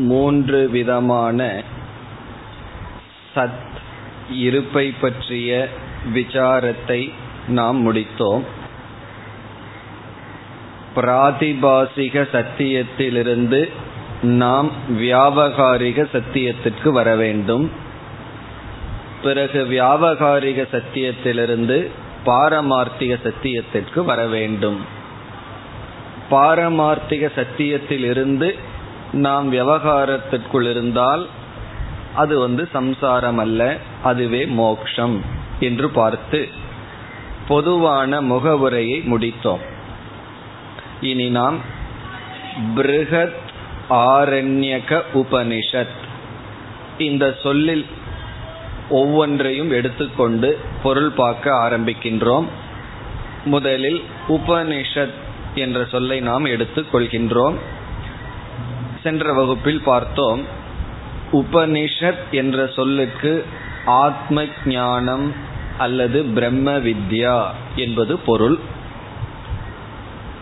மூன்று விதமான சத் இருப்பை பற்றிய விசாரத்தை நாம் முடித்தோம். பிராதிபாசிக சத்தியத்திலிருந்து நாம் வியாபகாரிக சத்தியத்திற்கு வர வேண்டும். பிறகு வியாபகாரிக சத்தியத்திலிருந்து பாரமார்த்திக சத்தியத்திற்கு வர வேண்டும். பாரமார்த்திக சத்தியத்திலிருந்து நாம் விவகாரத்திற்குள் இருந்தால் அது வந்து சம்சாரம் அல்ல அதுவே மோக்ஷம் என்று பார்த்து பொதுவான முகவுரையை முடித்தோம். இனி நாம் பிருகத் ஆரண்யக உபனிஷத். இந்த சொல்லில் ஒவ்வொன்றையும் எடுத்துக்கொண்டு பொருள் பார்க்க ஆரம்பிக்கின்றோம். முதலில் உபனிஷத் என்ற சொல்லை நாம் எடுத்துக் கொள்கின்றோம் சென்ற வகுப்பில் பார்த்தோம் உபனிஷத் என்ற சொல்லுக்கு ஆத்ம ஞானம் அல்லது பிரம்ம வித்யா என்பது பொருள்.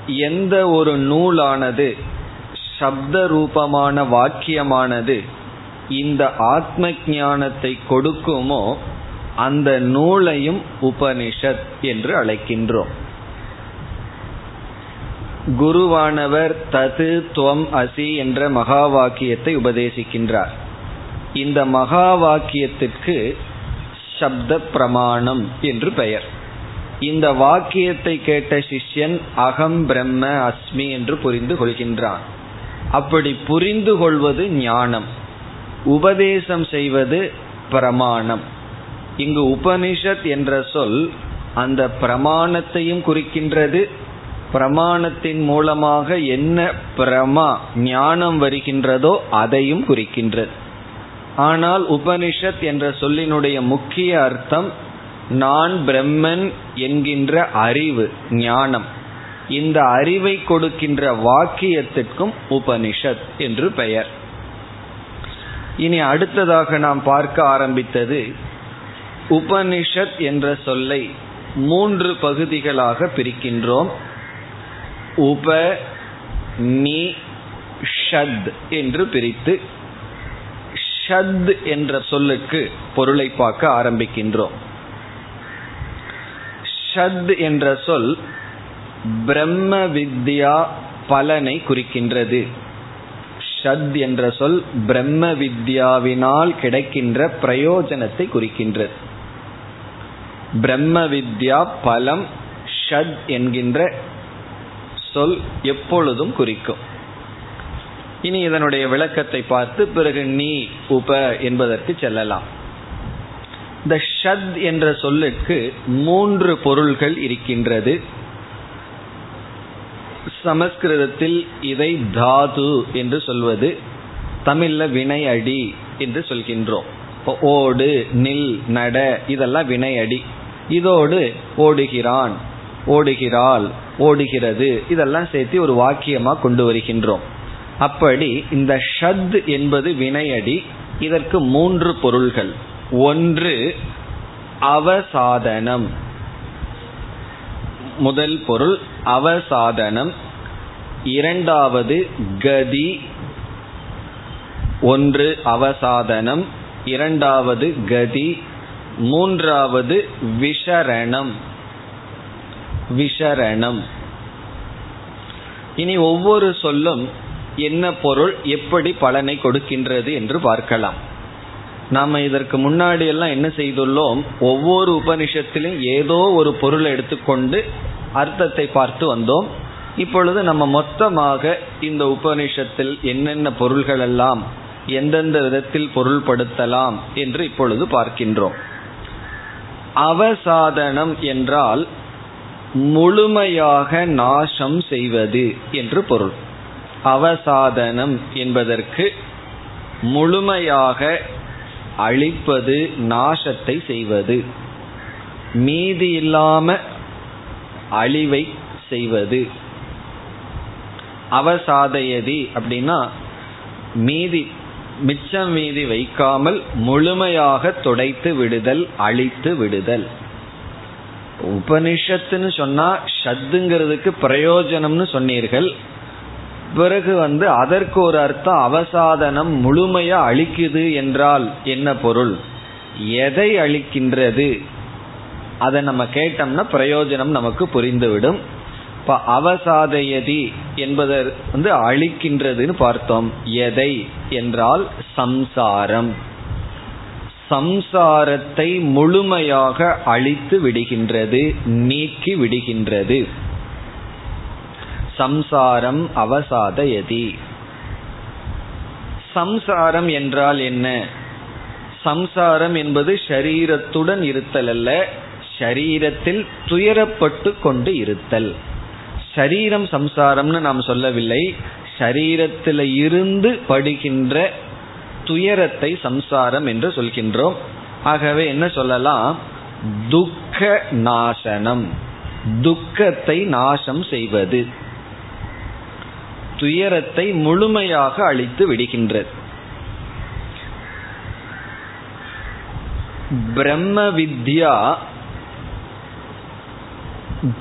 எந்த ஒரு நூலானது சப்த ரூபமான வாக்கியமானது இந்த ஆத்ம ஞானத்தை கொடுக்குமோ அந்த நூலையும் உபனிஷத் என்று அழைக்கின்றோம். குருவானவர் தது துவம் அசி என்ற மகா வாக்கியத்தை உபதேசிக்கின்றார். இந்த மகா வாக்கியத்திற்கு சப்த பிரமாணம் என்று பெயர். இந்த வாக்கியத்தை கேட்ட சிஷ்யன் அகம் பிரம்ம அஸ்மி என்று புரிந்து கொள்கின்றான். அப்படி புரிந்து கொள்வது ஞானம். உபதேசம் செய்வது பிரமாணம். இங்கு உபனிஷத் என்ற சொல் அந்த பிரமாணத்தையும் குறிக்கின்றது பிரமாணத்தின் மூலமாக என்ன பிரமா ஞானம் வருகின்றதோ அதையும் குறிக்கின்றது. ஆனால் உபனிஷத் என்ற சொல்லினுடைய முக்கிய அர்த்தம் நான் பிரம்மன் என்கின்ற அறிவு ஞானம். இந்த அறிவை கொடுக்கின்ற வாக்கியத்திற்கும் உபனிஷத் என்று பெயர். இனி அடுத்ததாக நாம் பார்க்க ஆரம்பித்தது உபனிஷத் என்ற சொல்லை மூன்று பகுதிகளாக பிரிக்கின்றோம். உப நி ஷத் என்று பிரித்து ஷத் என்ற சொல்லுக்கு பொருளை பார்க்க ஆரம்பிக்கின்றோம். ஷத் என்ற சொல் பிரம்ம வித்யா பலனை குறிக்கின்றது. ஷத் என்ற சொல் பிரம்ம வித்யாவினால் கிடைக்கின்ற பிரயோஜனத்தை குறிக்கின்றது. பிரம்ம வித்யா பலம் ஷத் என்கின்ற சொல் எப்பொழுதும் குறிக்கும். இனி இதனுடைய விளக்கத்தை பார்த்து பிறகு நீ உப என்பதற்கு செல்லலாம். இந்த ஷத் என்ற சொல்லுக்கு மூன்று பொருள்கள் இருக்கின்றது. சமஸ்கிருதத்தில் இதை தாது என்று சொல்வது தமிழ்ல வினை அடி என்று சொல்கின்றோம். ஓடு நில் நட இதெல்லாம் வினை அடி இதோடு ஓடுகிறான். ஓடுகிறாள் ஓடுகிறது. இதெல்லாம் சேர்த்து ஒரு வாக்கியமா கொண்டு வருகின்றோம். அப்படி இந்த ஷத் என்பது வினையடி இதற்கு மூன்று பொருள்கள். ஒன்று அவசாதனம். முதல் பொருள் அவசாதனம். இரண்டாவது கதி. ஒன்று அவசாதனம். இரண்டாவது கதி. மூன்றாவது விஷரணம். விஷரணம் இனி ஒவ்வொரு சொல்லும் என்ன பொருள் எப்படி பலனை கொடுக்கின்றது என்று பார்க்கலாம். நாம இதற்கு முன்னாடி எல்லாம் என்ன செய்துள்ளோம் ஒவ்வொரு உபனிஷத்திலும் ஏதோ ஒரு பொருளை எடுத்துக்கொண்டு அர்த்தத்தை பார்த்து வந்தோம். இப்பொழுது நம்ம மொத்தமாக இந்த உபனிஷத்தில் என்னென்ன பொருள்கள் எல்லாம் எந்தெந்த விதத்தில் பொருள்படுத்தலாம் என்று இப்பொழுது பார்க்கின்றோம். அவசாதனம் என்றால் முழுமையாக நாசம் செய்வது என்று பொருள். அவசாதனம் என்பதற்கு முழுமையாக அழிப்பது நாசத்தை செய்வது. மீதி இல்லாம அழிவை செய்வது. அவசாதையதி அப்படின்னா மீதி மிச்சம் மீதி வைக்காமல் முழுமையாக துடைத்து விடுதல் அழித்து விடுதல். உபனிஷத்துன்னு சொன்னா ஷத்துங்கிறதுக்கு பிரயோஜனம்னு சொன்னீர்கள். பிறகு வந்து அதற்கு ஒரு அர்த்தம் அவசாதனம் முழுமையா அழிக்குது என்றால் என்ன பொருள்? எதை அழிக்கின்றது? அதை நம்ம கேட்டோம்னா பிரயோஜனம் நமக்கு புரிந்துவிடும். இப்ப அவசாதயதி என்பதை வந்து அழிக்கின்றதுன்னு பார்த்தோம். எதை? என்றால் சம்சாரம். சம்சாரத்தை முழுமையாக அழித்து விடுகின்றது நீக்கி விடுகின்றது. சம்சாரம் அவசாதயதி. சம்சாரம் என்றால் என்ன? சம்சாரம் என்பது ஷரீரத்துடன் இருத்தல் அல்ல ஷரீரத்தில் துயரப்பட்டு கொண்டு இருத்தல். ஷரீரம் சம்சாரம்னு நாம் சொல்லவில்லை ஷரீரத்தில் இருந்து படுகின்ற துயரத்தை சம்சாரம் என்று சொல்கின்றோம். ஆகவே என்ன சொல்லலாம்? துக்க நாசனம். துக்கத்தை நாசம் செய்வது. துயரத்தை முழுமையாக அழித்து விடுகின்றது. பிரம்ம வித்யா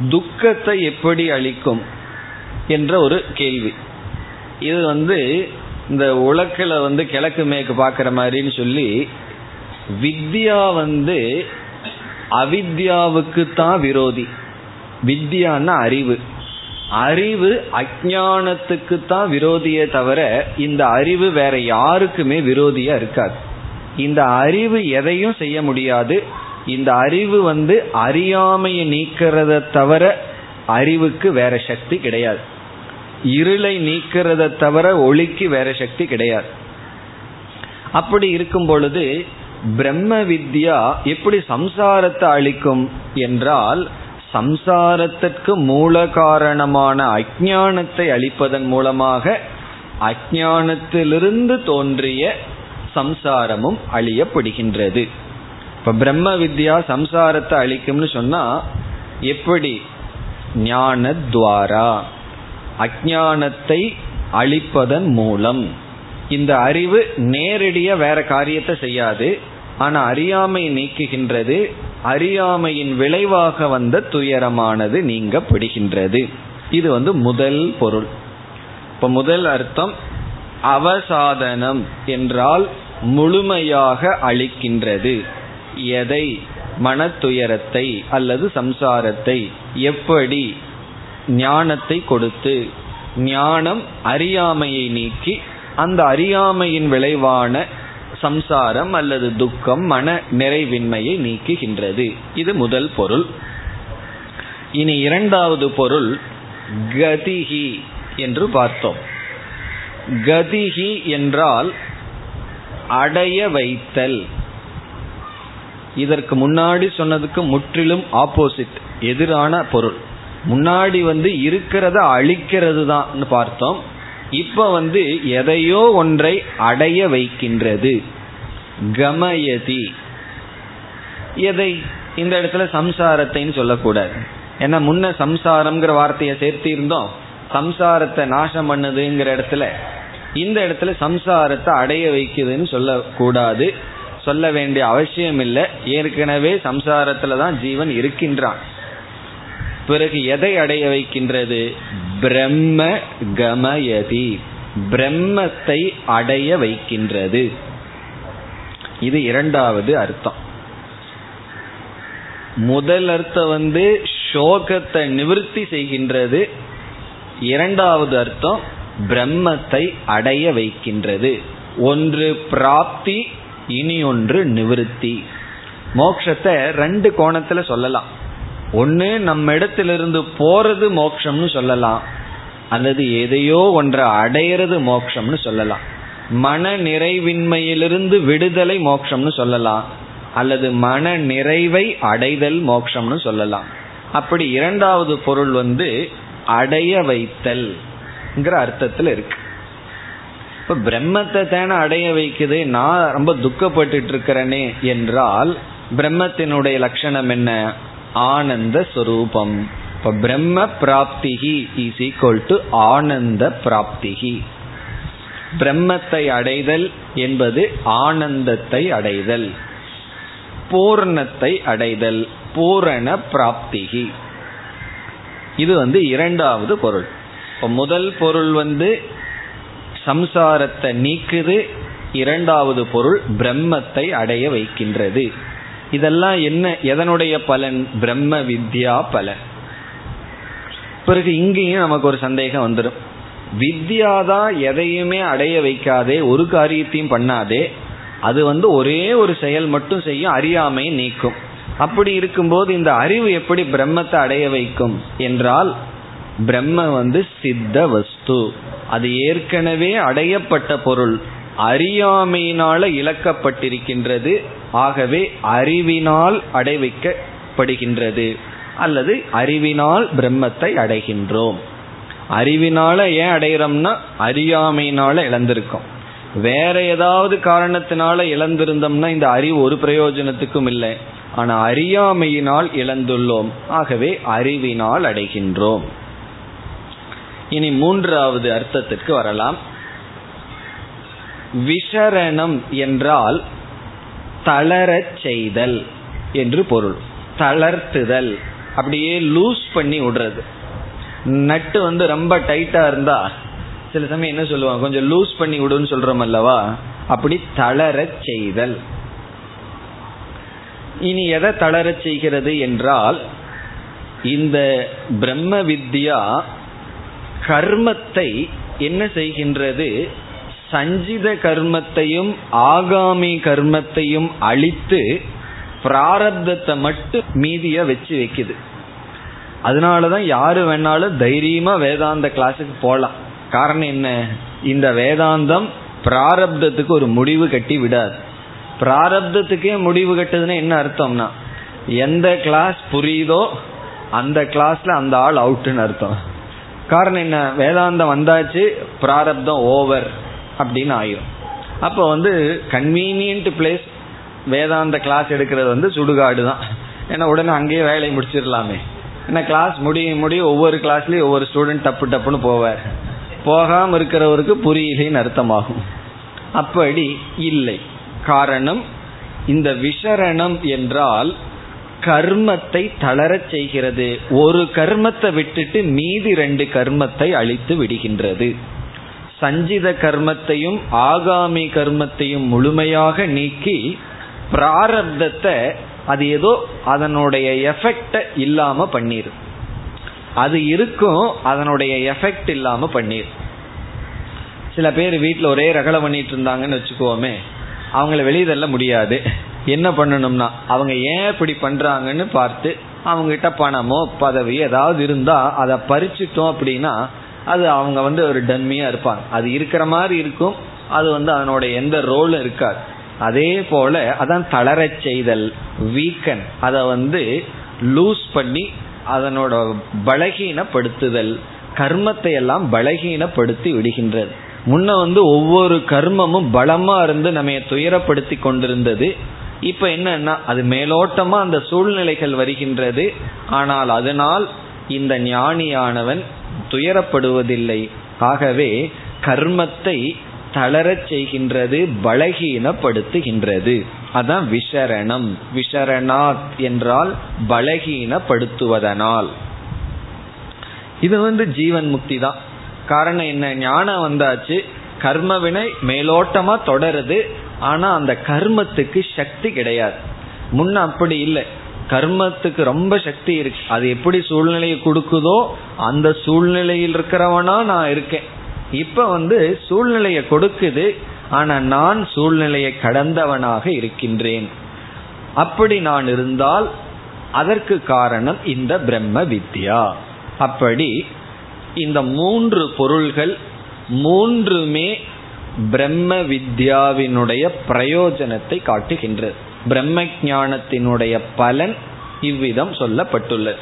துக்கத்தை எப்படி அளிக்கும் என்ற ஒரு கேள்வி. இது வந்து இந்த உலக்கில வந்து கிழக்கு மேற்கு பார்க்குற மாதிரின்னு சொல்லி வித்யா வந்து அவித்யாவுக்கு தான் விரோதி. வித்யான்னா அறிவு. அறிவு அஜானத்துக்கு தான் விரோதியே தவிர இந்த அறிவு வேற யாருக்குமே விரோதியா இருக்காது. இந்த அறிவு எதையும் செய்ய முடியாது. இந்த அறிவு வந்து அறியாமையை நீக்கிறத தவிர அறிவுக்கு வேற சக்தி கிடையாது. இருளை நீக்கிறத தவிர ஒளிக்கு வேற சக்தி கிடையாது. அப்படி இருக்கும் பொழுது பிரம்ம வித்யா எப்படி சம்சாரத்தை அளிக்கும் என்றால் சம்சாரத்திற்கு மூல காரணமான அஜானத்தை அளிப்பதன் மூலமாக அஜானத்திலிருந்து தோன்றிய சம்சாரமும் அழியப்படுகின்றது. இப்ப பிரம்ம வித்யா சம்சாரத்தை அழிக்கும்னு சொன்னா எப்படி? ஞான துவாரா அஜானத்தை அழிப்பதன் மூலம். இந்த அறிவு நேரடியா வேற காரியத்தை செய்யாது. ஆனா அறியாமை நீக்குகின்றது. அறியாமையின் விளைவாக வந்த துயரமானது நீங்கப்படுகின்றது. இது வந்து முதல் பொருள். இப்ப முதல் அர்த்தம் அவசாதனம் என்றால் முழுமையாக அழிக்கின்றது. எதை? மனத்துயரத்தை அல்லது சம்சாரத்தை. எப்படி? ஞானத்தை கொடுத்து ஞானம் அறியாமையை நீக்கி அந்த அறியாமையின் விளைவான சம்சாரம் அல்லது துக்கம் மன நிறைவின்மையை நீக்குகின்றது. இது முதல் பொருள். இனி இரண்டாவது பொருள் கதிகி என்று பார்த்தோம். கதிகி என்றால் அடைய வைத்தல். இதற்கு முன்னாடி சொன்னதுக்கு முற்றிலும் ஆப்போசிட் எதிரான பொருள். முன்னாடி வந்து இருக்கிறத அழிக்கிறது தான் பார்த்தோம். இப்ப வந்து எதையோ ஒன்றை அடைய வைக்கின்றது. கமயதி. எதை? இந்த இடத்துல சம்சாரத்தைன்னு சொல்லக்கூடாது. ஏன்னா முன்ன சம்சாரம்ங்கிற வார்த்தையை சேர்த்தி இருந்தோம் சம்சாரத்தை நாசம் பண்ணுதுங்கிற இடத்துல. இந்த இடத்துல சம்சாரத்தை அடைய வைக்குதுன்னு சொல்லக்கூடாது. சொல்ல வேண்டிய அவசியம் இல்லை ஏற்கனவே சம்சாரத்துல தான் ஜீவன் இருக்கின்றான். பிறகு எதை அடைய வைக்கின்றது? பிரம்ம கமயதி. பிரம்மத்தை அடைய வைக்கின்றது. இது இரண்டாவது அர்த்தம். முதல் அர்த்தம் வந்து சோகத்தை நிவர்த்தி செய்கின்றது. இரண்டாவது அர்த்தம் பிரம்மத்தை அடைய வைக்கின்றது. ஒன்று பிராப்தி இனி ஒன்று நிவிருத்தி. மோக்ஷத்தை ரெண்டு கோணத்துல சொல்லலாம். ஒன்று நம்ம இடத்திலிருந்து போறது மோக்ஷம்னு சொல்லலாம். அல்லது எதையோ ஒன்றை அடையிறது மோக்ஷம்னு சொல்லலாம். மன நிறைவின்மையிலிருந்து விடுதலை மோக்ஷம்னு சொல்லலாம். அல்லது மன நிறைவை அடைதல் மோக்ஷம்னு சொல்லலாம். அப்படி இரண்டாவது பொருள் வந்து அடைய வைத்தல் அர்த்தத்தில் இருக்கு. இப்ப பிரம்மத்தை தானே அடைய வைக்குது? நான் ரொம்ப துக்கப்பட்டு இருக்கிறேனே என்றால் பிரம்மத்தினுடைய லட்சணம் என்ன? ஆனந்த ஸ்வரூபம். இப்ப பிரம்ம பிராப்திகி இஸ் ஈக்வல் டு ஆனந்த பிராப்திகி. பிரம்மத்தை அடைதல் என்பது ஆனந்தத்தை அடைதல். பூர்ணத்தை அடைதல் பூரண பிராப்திகி. இது வந்து இரண்டாவது பொருள். இப்போ முதல் பொருள் வந்து சம்சாரத்தை நீக்குது. இரண்டாவது பொருள் பிரம்மத்தை அடைய வைக்கின்றது. இதெல்லாம் என்ன? எதனுடைய பலன்? பிரம்ம வித்யா பலன். பிறகு இங்கேயும் நமக்கு ஒரு சந்தேகம் வந்துடும் வித்யாதான் எதையுமே அடைய வைக்காதே ஒரு காரியத்தையும் பண்ணாதே அது வந்து ஒரே ஒரு செயல் மட்டும் செய்யும் அறியாமை நீக்கும். அப்படி இருக்கும்போது இந்த அறிவு எப்படி பிரம்மத்தை அடைய வைக்கும் என்றால் பிரம்ம வந்து சித்த வஸ்து. அது ஏற்கனவே அடையப்பட்ட பொருள். அறியாமையினால இழக்கப்பட்டிருக்கின்றது. ஆகவே அறிவினால் அடைவிக்கப்படுகின்றது. அல்லது அறிவினால் பிரம்மத்தை அடைகின்றோம். அறிவினால ஏன் அடைகிறோம்னா அறியாமையினால இழந்திருக்கோம். வேற ஏதாவது காரணத்தினால இழந்திருந்தோம்னா இந்த அறிவு ஒரு பிரயோஜனத்துக்கும் இல்லை. ஆனா அறியாமையினால் இழந்துள்ளோம். ஆகவே அறிவினால் அடைகின்றோம். இனி மூன்றாவது அர்த்தத்திற்கு வரலாம். விஷரணம் என்றால் தளரச் செய்தல் என்று பொருள். தளர்த்துதல். அப்படியே லூஸ் பண்ணி விடுறது. நட்டு வந்து ரொம்ப டைட்டா இருந்தா சில சமயம் என்ன சொல்லுவாங்க? கொஞ்சம் லூஸ் பண்ணி விடுன்னு சொல்றோம் அல்லவா? அப்படி தளரச் செய்தல். இனி எதை தளரச் செய்கிறது என்றால் இந்த பிரம்ம வித்யா கர்மத்தை என்ன செய்கின்றது? சஞ்சித கர்மத்தையும் ஆகாமி கர்மத்தையும் அழித்து பிராரப்தத்தை மட்டும் மீதிய வச்சு வைக்குது. அதனாலதான் யாரு வேணாலும் தைரியமா வேதாந்த கிளாஸுக்கு போகலாம் காரணம் என்ன? இந்த வேதாந்தம் பிராரப்தத்துக்கு ஒரு முடிவு கட்டி விடாது. பிராரப்தத்துக்கே முடிவு கட்டுதுன்னா என்ன அர்த்தம்னா எந்த கிளாஸ் புரியுதோ அந்த கிளாஸ்ல அந்த ஆள் அவுட்டுன்னு அர்த்தம். காரணம் என்ன? வேதாந்தம் வந்தாச்சு பிராரப்தம் ஓவர் அப்படின்னு ஆயிரும். அப்போ வந்து கன்வீனியன்ட் பிளேஸ் வேதாந்த கிளாஸ் எடுக்கிறது வந்து சுடுகாடு தான். ஏன்னா உடனே அங்கேயே வேலையை முடிச்சிடலாமே. ஏன்னா கிளாஸ் முடிய முடிய ஒவ்வொரு கிளாஸ்லேயும் ஒவ்வொரு ஸ்டூடெண்ட் டப்பு டப்புன்னு போவார். போகாமல் இருக்கிறவருக்கு புரியலேன்னு அர்த்தமாகும். அப்படி இல்லை. காரணம் இந்த விஷரணம் என்றால் கர்மத்தை தளரச் செய்கிறது. ஒரு கர்மத்தை விட்டுட்டு மீதி ரெண்டு கர்மத்தை அழித்து விடுகின்றது. சஞ்சித கர்மத்தையும் ஆகாமி கர்மத்தையும் முழுமையாக நீக்கி பிராரப்தத்தை அது ஏதோ அதனுடைய எஃபெக்ட இல்லாம பண்ணிரு. அது இருக்கும் அதனுடைய எஃபெக்ட் இல்லாம பண்ணிரு. சில பேர் வீட்டில் ஒரே ரகலை பண்ணிட்டு இருந்தாங்கன்னு வச்சுக்கோமே அவங்கள வெளியே தள்ள முடியாது. என்ன பண்ணணும்னா அவங்க ஏன் இப்படி பண்றாங்கன்னு பார்த்து அவங்ககிட்ட பணமோ பதவி ஏதாவது இருந்தா அதை பறிச்சிட்டோம் அப்படின்னா அது அவங்க வந்து ஒரு டன்மியா இருப்பாங்க. அது இருக்கிற மாதிரி இருக்கும். அது வந்து அதனோட எந்த ரோலும் இருக்காது. அதே போல அதான் தளரச் செய்தல் வீக்கன் அதை வந்து லூஸ் பண்ணி அதனோட பலகீனப்படுத்துதல் கர்மத்தை எல்லாம் பலகீனப்படுத்தி விடுகின்றது. முன்ன வந்து ஒவ்வொரு கர்மமும் பலமா இருந்து நம்ம துயரப்படுத்தி கொண்டிருந்தது. இப்ப என்னன்னா அது மேலோட்டமா அந்த சூழ்நிலைகள் வருகின்றது. ஆனால் அதனால் இந்த ஞானியானவன் துயரப்படுவதில்லை. ஆகவே கர்மத்தை தளரச் செய்கின்றது பலகீனப்படுத்துகின்றது. அதான் விஷரணம் விஷரணாத் என்றால் பலகீனப்படுத்துவதனால். இது வந்து ஜீவன் முக்தி தான். காரணம் என்ன? ஞானம் வந்தாச்சு. கர்ம வினை மேலோட்டமா தொடருது. ஆனா அந்த கர்மத்துக்கு சக்தி கிடையாது. முன்ன அப்படி இல்லை. கர்மத்துக்கு ரொம்ப சக்தி இருக்கு. அது எப்படி சூழ்நிலையை கொடுக்குதோ அந்த சூழ்நிலையில் இருக்கிறவனா நான் இருக்கேன். இப்ப வந்து சூழ்நிலையை கொடுக்குது ஆனா நான் சூழ்நிலையை கடந்தவனாக இருக்கின்றேன். அப்படி நான் இருந்தால் அதற்கு காரணம் இந்த பிரம்ம வித்யா. அப்படி இந்த மூன்று பொருள்கள் மூன்றுமே பிரம்ம வித்யாவினுடைய பிரயோஜனத்தை காட்டுகின்றது. பிரம்ம ஞானத்தினுடைய பலன் இவ்விதம் சொல்லப்பட்டுள்ளது.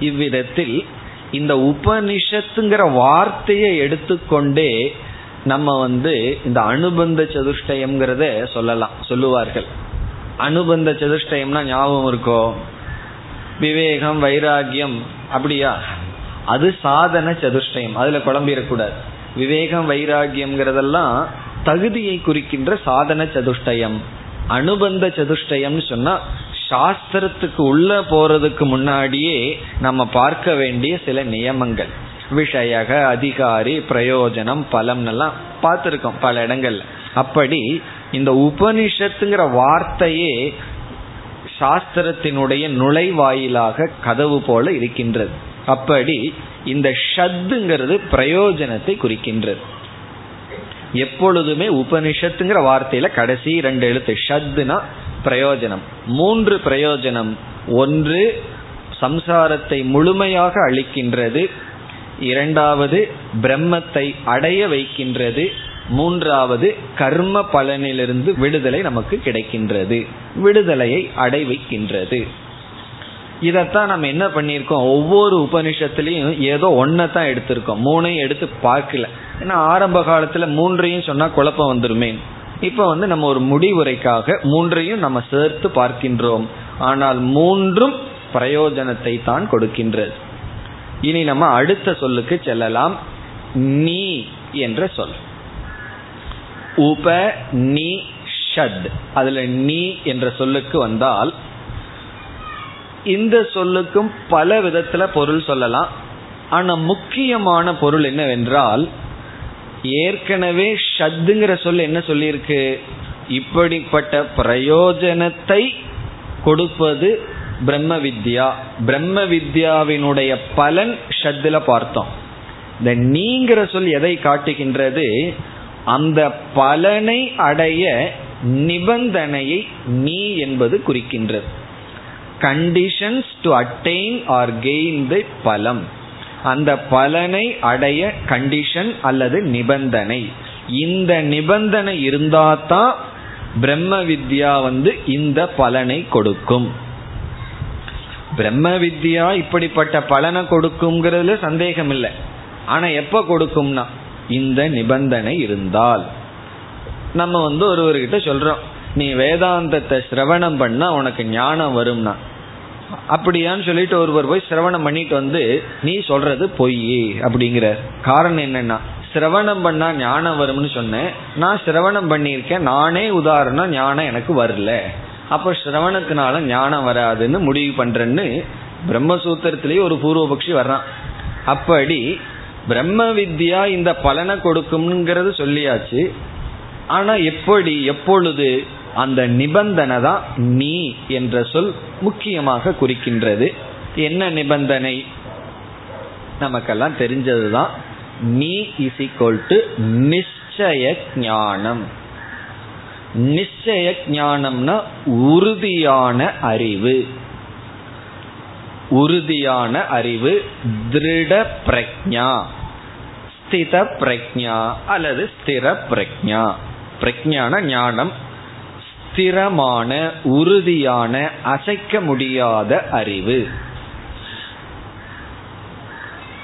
இவ்விதத்தில் இந்த உபனிஷத்துங்கிற வார்த்தையை எடுத்துக்கொண்டே நம்ம வந்து இந்த அனுபந்த சதுஷ்டயம்ங்கிறத சொல்லலாம் சொல்லுவார்கள். அனுபந்த சதுஷ்டயம்னா ஞாபகம் இருக்கோ? விவேகம் வைராகியம் அப்படியா? அது சாதன சதுஷ்டயம் அதுல குழம்பிடக்கூடாது. விவேகம் வைராகியம்ங்கிறதெல்லாம் தகுதியை குறிக்கின்ற சாதன சதுஷ்டயம். அனுபந்த சதுஷ்டயம்னு சொன்னா சாஸ்திரத்துக்கு உள்ள போறதுக்கு முன்னாடியே நம்ம பார்க்க வேண்டிய சில நியமங்கள். விஷயக அதிகாரி பிரயோஜனம் பலம் எல்லாம் பார்த்துருக்கோம் பல இடங்கள்ல. அப்படி இந்த உபனிஷத்துங்கிற வார்த்தையே சாஸ்திரத்தினுடைய நுழைவாயிலாக கதவு போல இருக்கின்றது. அப்படி இந்த ஷத்துங்கிறது பிரயோஜனத்தை குறிக்கின்றது. எப்பொழுதுமே உபனிஷத்துங்கிற வார்த்தையில கடைசி ரெண்டு எழுத்து ஷத்துனா பிரயோஜனம். மூன்று பிரயோஜனம். ஒன்று சம்சாரத்தை முழுமையாக அளிக்கின்றது இரண்டாவது பிரம்மத்தை அடைய வைக்கின்றது. மூன்றாவது கர்ம பலனிலிருந்து விடுதலை நமக்கு கிடைக்கின்றது. விடுதலையை அடை வைக்கின்றது. நம்ம என்ன பண்ணியிருக்கோம்? ஒவ்வொரு உபனிஷத்துலேயும் ஏதோ ஒன்றை தான் எடுத்திருக்கோம். மூணையும் எடுத்து பார்க்கல. ஏன்னா ஆரம்ப காலத்துல மூன்றையும் சொன்னா குழப்பம் வந்துருமே. இப்ப வந்து நம்ம ஒரு முடிவுரைக்காக மூன்றையும் நம்ம சேர்த்து பார்க்கின்றோம். ஆனால் மூன்றும் பிரயோஜனத்தை தான் கொடுக்கின்றது. இனி நம்ம அடுத்த சொல்லுக்கு செல்லலாம். நீ என்ற சொல். உப நீ ஷட். அதுல நீ என்ற சொல்லுக்கு வந்தால் இந்த சொல்லுக்கும் பல விதத்துல பொருள் சொல்லலாம். ஆனா முக்கியமான பொருள் என்னவென்றால் ஏற்கனவே ஷத்துங்கிற சொல் என்ன சொல்லியிருக்கு? இப்படிப்பட்ட பிரயோஜனத்தை கொடுப்பது பிரம்ம வித்யா பிரம்ம வித்யாவினுடைய பலன் ஷத்துல பார்த்தோம். இந்த நீங்கிற சொல் எதை காட்டுகின்றது? அந்த பலனை அடைய நிபந்தனையை நீ என்பது குறிக்கின்றது. Conditions to attain or gain the பலம். அந்த பலனை அடைய கண்டிஷன் அல்லது நிபந்தனை. இந்த நிபந்தனை இருந்தாதான் பிரம்ம வித்யா வந்து இந்த பலனை கொடுக்கும். பிரம்ம வித்யா இப்படிப்பட்ட பலனை கொடுக்குங்கிறதுல சந்தேகம் இல்லை ஆனா எப்ப கொடுக்கும்னா இந்த நிபந்தனை இருந்தால். நம்ம வந்து ஒருவர்கிட்ட சொல்றோம் நீ வேதாந்தத்தை சிரவணம் பண்ணா உனக்கு ஞானம் வரும்னா. அப்படியான்னு சொல்லிட்டு ஒருவர் போய் சிரவணம் பண்ணிட்டு வந்து நீ சொல்றது பொய் அப்படிங்கிற காரணம் என்னன்னா சிரவணம் பண்ணா ஞானம் வரும்னு சொன்னேன். நான் சிரவணம் பண்ணியிருக்கேன். நானே உதாரணம் ஞானம் எனக்கு வரல. அப்ப சிரவணத்தினால ஞானம் வராதுன்னு முடிவு பண்றேன்னு பிரம்மசூத்திரத்திலேயே ஒரு பூர்வபக்ஷி வர்றான். அப்படி பிரம்ம வித்யா இந்த பலனை கொடுக்கும்ங்கிறது சொல்லியாச்சு. ஆனா எப்படி எப்பொழுது அந்த நிபந்தனை தான் நீ என்ற சொல் முக்கியமாக குறிக்கின்றது. என்ன நிபந்தனை? நமக்கெல்லாம் தெரிஞ்சதுதான். நீ இஸ் ஈக்வல் டு நிச்சய ஞானம். நிச்சய ஞானம்னா உறுதியான அறிவு. உறுதியான அறிவு திருட பிரக்ஞா ஸ்தித பிரக்ஞா அல்லது ஸ்திர பிரக்ஞா பிரக்ஞான ஞானம். ஸ்திரமான உறுதியான அசைக்க முடியாத அறிவு.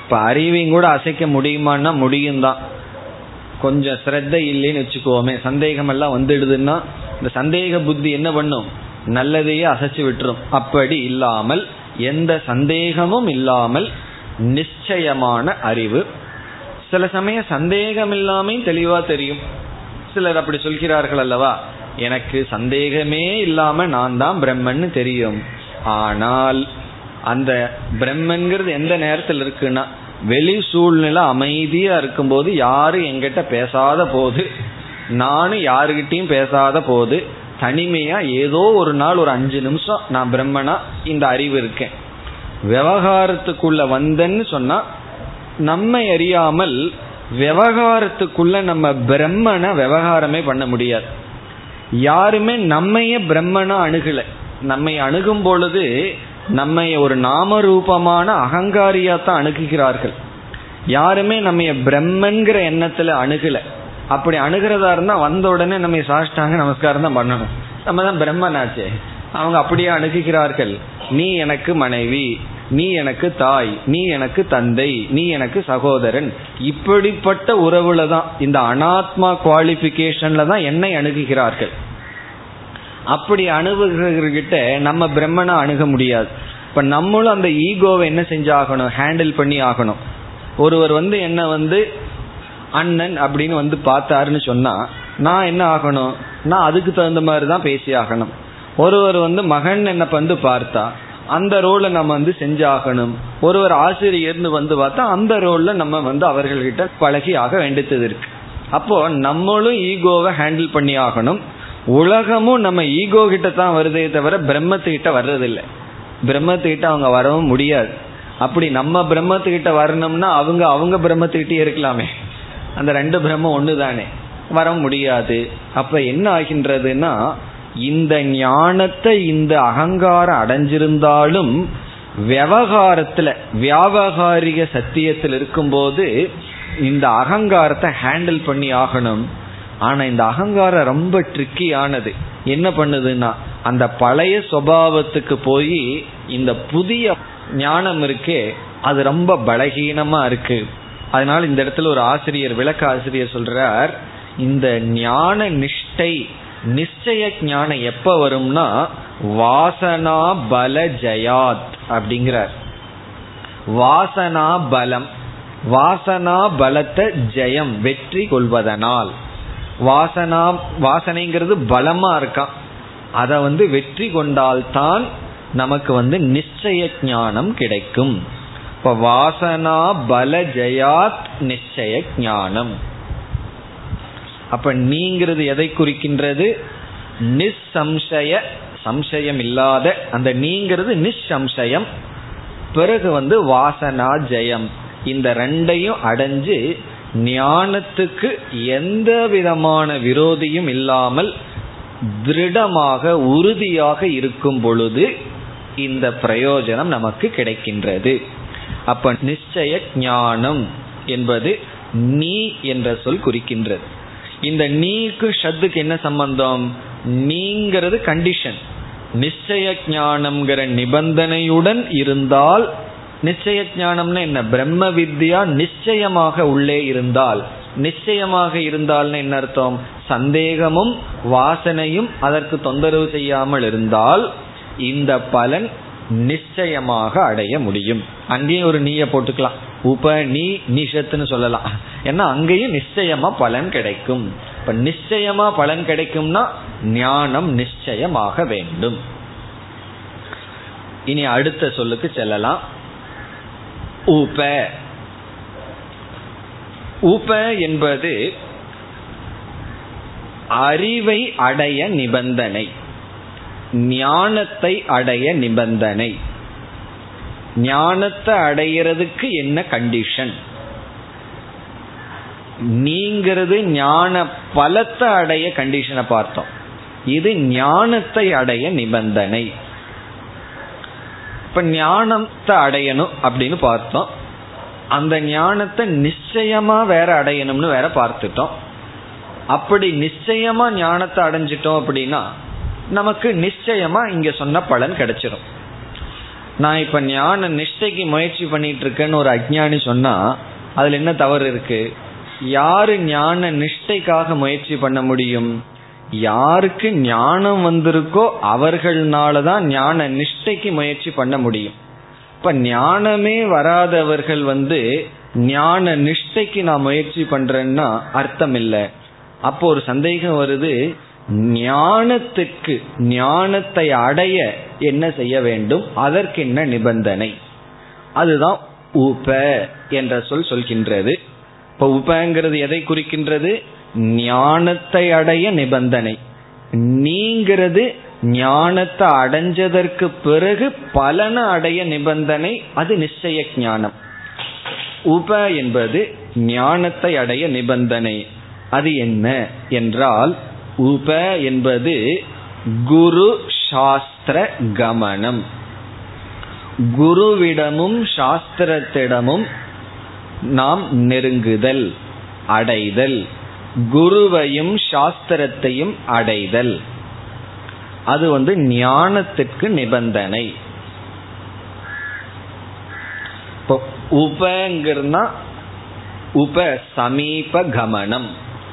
இப்ப அறிவையும் கூட அசைக்க முடியுமான்னா முடியும் தான் கொஞ்சம் ஸ்ரத்த இல்லைன்னு வச்சுக்கோமே சந்தேகம் எல்லாம் வந்துடுதுன்னா இந்த சந்தேக புத்தி என்ன பண்ணும்? நல்லதையே அசைச்சு விட்டுரும். அப்படி இல்லாமல் எந்த சந்தேகமும் இல்லாமல் நிச்சயமான அறிவு. சில சமயம் சந்தேகம் இல்லாமையும் தெளிவா தெரியும். சிலர் அப்படி சொல்கிறார்கள் அல்லவா? எனக்கு சந்தேகமே இல்லாம நான் தான் பிரம்மன்னு தெரியும். ஆனால் அந்த பிரம்மன்கிறது எந்த நேரத்தில் இருக்குன்னா வெளி சூழ்நிலை அமைதியா இருக்கும்போது யாரும் எங்கிட்ட பேசாத போது நானும் யாருகிட்டையும் பேசாத போது தனிமையா ஏதோ ஒரு நாள் ஒரு அஞ்சு நிமிஷம் நான் பிரம்மனா இந்த அறிவு இருக்கேன். விவகாரத்துக்குள்ள வந்தேன்னு சொன்னா நம்மை அறியாமல் விவகாரத்துக்குள்ள நம்ம பிரம்மனை விவகாரமே பண்ண முடியாது. யாருமே நம்மைய பிரம்மனா அணுகல. நம்மை அணுகும் பொழுது நம்மை ஒரு நாம ரூபமான அகங்காரியா தான் அணுகுகிறார்கள். யாருமே நம்ம பிரம்மன்கிற எண்ணத்துல அணுகல. அப்படி அணுகிறதா இருந்தா வந்த உடனே நம்ம சாஷ்டாங்க நமஸ்காரம் தான் பண்ணணும். நம்ம தான் பிரம்மனாச்சே. அவங்க அப்படியே அணுகுகிறார்கள். நீ எனக்கு மனைவி. நீ எனக்கு தாய் நீ எனக்கு தந்தை நீ எனக்கு சகோதரன். இப்படிப்பட்ட உறவுல தான் இந்த அனாத்மா குவாலிபிகேஷன்ல தான் என்னை அணுகுகிறார்கள். அப்படி அணுகுகிறவர்கிட்ட நம்ம பிரம்மனை அணுக முடியாது. இப்ப நம்மளும் அந்த ஈகோவை என்ன செஞ்சாகணும்? ஹேண்டில் பண்ணி ஆகணும். ஒருவர் வந்து என்ன வந்து அண்ணன் அப்படின்னு வந்து பார்த்தாருன்னு சொன்னா நான் என்ன ஆகணும்? நான் அதுக்கு தகுந்த மாதிரி தான் பேசி ஆகணும். ஒருவர் வந்து மகன் என்ன வந்து பார்த்தா அந்த ரோலை நம்ம வந்து செஞ்சாகணும். ஒருவர் ஆசிரியர்னு வந்து பார்த்தா அந்த ரோல்ல நம்ம வந்து அவர்கள்கிட்ட பழகி ஆக வேண்டியது இருக்கு. அப்போ நம்மளும் ஈகோவை ஹேண்டில் பண்ணி ஆகணும். உலகமும் நம்ம ஈகோ கிட்ட தான் வருதே தவிர பிரம்மத்துக்கிட்ட வர்றதில்லை. பிரம்மத்துக்கிட்ட அவங்க வரவும் முடியாது. அப்படி நம்ம பிரம்மத்துக்கிட்ட வரணும்னா அவங்க அவங்க பிரம்மத்துக்கிட்டே இருக்கலாமே. அந்த ரெண்டு பிரம்மம் ஒன்று தானே வர முடியாது. அப்ப என்ன ஆகின்றதுன்னா இந்த ஞானத்தை இந்த அகங்காரம் அடைஞ்சிருந்தாலும் விவகாரத்துல வியாபகாரிக சத்தியத்தில் இருக்கும்போது இந்த அகங்காரத்தை ஹேண்டில் பண்ணி ஆகணும். ஆனா இந்த அகங்காரம் ரொம்ப ட்ரிக்கியானது என்ன பண்ணுதுன்னா அந்த பழைய சுவாவத்துக்கு போய் இந்த புதிய ஞானம் இருக்கே அது ரொம்ப பலகீனமா இருக்கு. அதனால இந்த இடத்துல ஒரு ஆசிரியர் விளக்க ஆசிரியர் சொல்றார் இந்த ஞான நிஷ்டை நிச்சய ஞானம் எப்ப வரும்னா வாசனா பல ஜயாத் அப்படிங்கிறார். வாசனா பலம். வாசனா பலத்தை ஜெயம் வெற்றி கொள்வதனால். வாசனா வாசனைங்கிறது பலமா இருக்கான் அதை வந்து வெற்றி கொண்டால்தான் நமக்கு வந்து நிச்சய ஞானம் கிடைக்கும். இப்ப வாசனா பல ஜெயாத் நிச்சய ஞானம். அப்ப நீங்கிறது எதை குறிக்கின்றது? நிசம்சய சம்சயம் இல்லாத அந்த நீங்கிறது நிசம்சயம். பிறகு வந்து வாசனா ஜெயம். இந்த ரெண்டையும் அடைஞ்சு ஞானத்துக்கு எந்த விதமான விரோதியும் இல்லாமல் திருடமாக உறுதியாக இருக்கும் பொழுது இந்த பிரயோஜனம் நமக்கு கிடைக்கின்றது. அப்ப நிச்சய ஞானம் என்பது நீ என்ற சொல் குறிக்கின்றது. இந்த நீக்கு ஷத்துக்கு என்ன சம்பந்தம்? நீங்கிறது கண்டிஷன் நிச்சய ஞானம்ங்கிற நிபந்தனையுடன் இருந்தால் நிச்சய ஞானம்னு என்ன? பிரம்ம வித்யா நிச்சயமாக உள்ளே இருந்தால். நிச்சயமாக இருந்தால்னு என்ன அர்த்தம்? சந்தேகமும் வாசனையும் அதற்கு தொந்தரவு செய்யாமல் இருந்தால் இந்த பலன் நிச்சயமாக அடைய முடியும். அங்கேயும் ஒரு நீய போட்டுக்கலாம். உப நீ நிஷத்துன்னு சொல்லலாம். ஏன்னா அங்கேயும் நிச்சயமா பலன் கிடைக்கும். இப்ப நிச்சயமா பலன் கிடைக்கும்னா ஞானம் நிச்சயமாக வேண்டும். இனி அடுத்த சொல்லுக்கு செல்லலாம். உப. உப என்பது அறிவை அடைய நிபந்தனை. ஞானத்தை அடைய நிபந்தனை. ஞானத்தை அடையிறதுக்கு என்ன கண்டிஷன் நீங்கிறது ஞான பலத்தை அடைய கண்டிஷனை பார்த்தோம். இது ஞானத்தை அடைய நிபந்தனை. இப்ப ஞானத்தை அடையணும் அப்படின்னு பார்த்தோம். அந்த ஞானத்தை நிச்சயமா வேற அடையணும்னு வேற பார்த்துட்டோம். அப்படி நிச்சயமா ஞானத்தை அடைஞ்சிட்டோம் அப்படின்னா நமக்கு நிச்சயமா இங்க சொன்ன பலன் கிடைச்சிடும் நான் இப்ப ஞான நிஷ்டைக்கு முயற்சி பண்ணிட்டு இருக்கேன்னு ஒரு அஜ்ஞானி சொன்னா அதுல என்ன தவறு இருக்கு? யாரு ஞான நிஷ்டைக்காக முயற்சி பண்ண முடியும்? யாருக்கு ஞானம் வந்திருக்கோ அவர்கள்னாலதான் ஞான நிஷ்டைக்கு முயற்சி பண்ண முடியும். இப்ப ஞானமே வராதவர்கள் வந்து ஞான நிஷ்டைக்கு நான் முயற்சி பண்றேன்னா அர்த்தம் இல்லை. அப்போ ஒரு சந்தேகம் வருது ஞானத்துக்கு ஞானத்தை அடைய என்ன செய்ய வேண்டும்? அதற்கு என்ன நிபந்தனை? அதுதான் உப என்ற சொல் சொல்கின்றது. இப்ப உபங்கிறது எதை குறிக்கின்றது? ஞானத்தை அடைய நிபந்தனை. நீங்கிறது ஞானத்தை அடைஞ்சதற்கு பிறகு பலனை அடைய நிபந்தனை அது நிச்சய ஞானம். உப என்பது ஞானத்தை அடைய நிபந்தனை. அது என்ன என்றால் உப என்பது குரு சாஸ்திர கமனம். குருவிடமும் சாஸ்திரத்திடமும் நாம் நெருங்குதல் அடைதல். குருவையும் சாஸ்திரத்தையும் அடைதல். அது வந்து ஞானத்திற்கு நிபந்தனை. உபங்கிறனா உப சமீப கமனம்.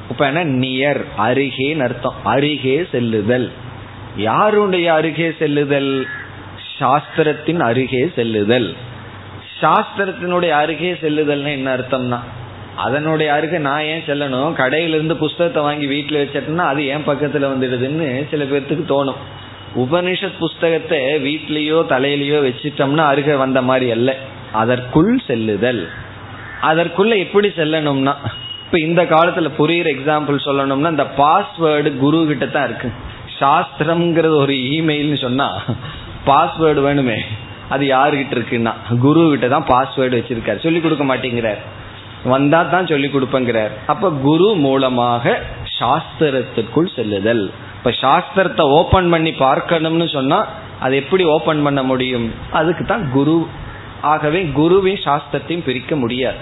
உபன நியர் அருகேன்னு அர்த்தம். அருகே செல்லுதல். யாருடைய அருகே செல்லுதல்? சாஸ்திரத்தின் அருகே செல்லுதல். சாஸ்திரத்தினுடைய அருகே செல்லுதல்னா என்ன அர்த்தம்னா? அதனுடைய அருகே நான் ஏன் செல்லணும்? கடையிலிருந்து புஸ்தகத்தை வாங்கி வீட்டில் வச்சிட்டேன்னா அது ஏன் பக்கத்தில் வந்துடுதுன்னு சில பேர்த்துக்கு தோணும். உபனிஷத் புஸ்தகத்தை வீட்லேயோ தலையிலையோ வச்சிட்டோம்னா அருகே வந்த மாதிரி அல்ல. அதற்குள் செல்லுதல். அதற்குள்ள எப்படி செல்லணும்னா? இப்ப இந்த காலத்துல புரியுற எக்ஸாம்பிள் சொல்லணும்னா இந்த பாஸ்வேர்டு குரு கிட்ட தான் இருக்கு. சாஸ்திரம்ங்கிறது ஒரு இமெயில்னு சொன்னா பாஸ்வேர்டு வேணுமே. அது யாருகிட்ட இருக்குன்னா குரு கிட்ட தான் பாஸ்வேர்டு வச்சிருக்காரு. சொல்லி கொடுக்க மாட்டேங்கிறார். வந்தா தான் சொல்லி கொடுப்பங்கிறார். அப்ப குரு மூலமாக சாஸ்திரத்திற்குள் செல்லுதல். இப்ப சாஸ்திரத்தை ஓபன் பண்ணி பார்க்கணும்னு சொன்னா அது எப்படி ஓபன் பண்ண முடியும்? அதுக்கு தான் குரு. ஆகவே குருவின் சாஸ்திரத்தையும் பிரிக்க முடியாது.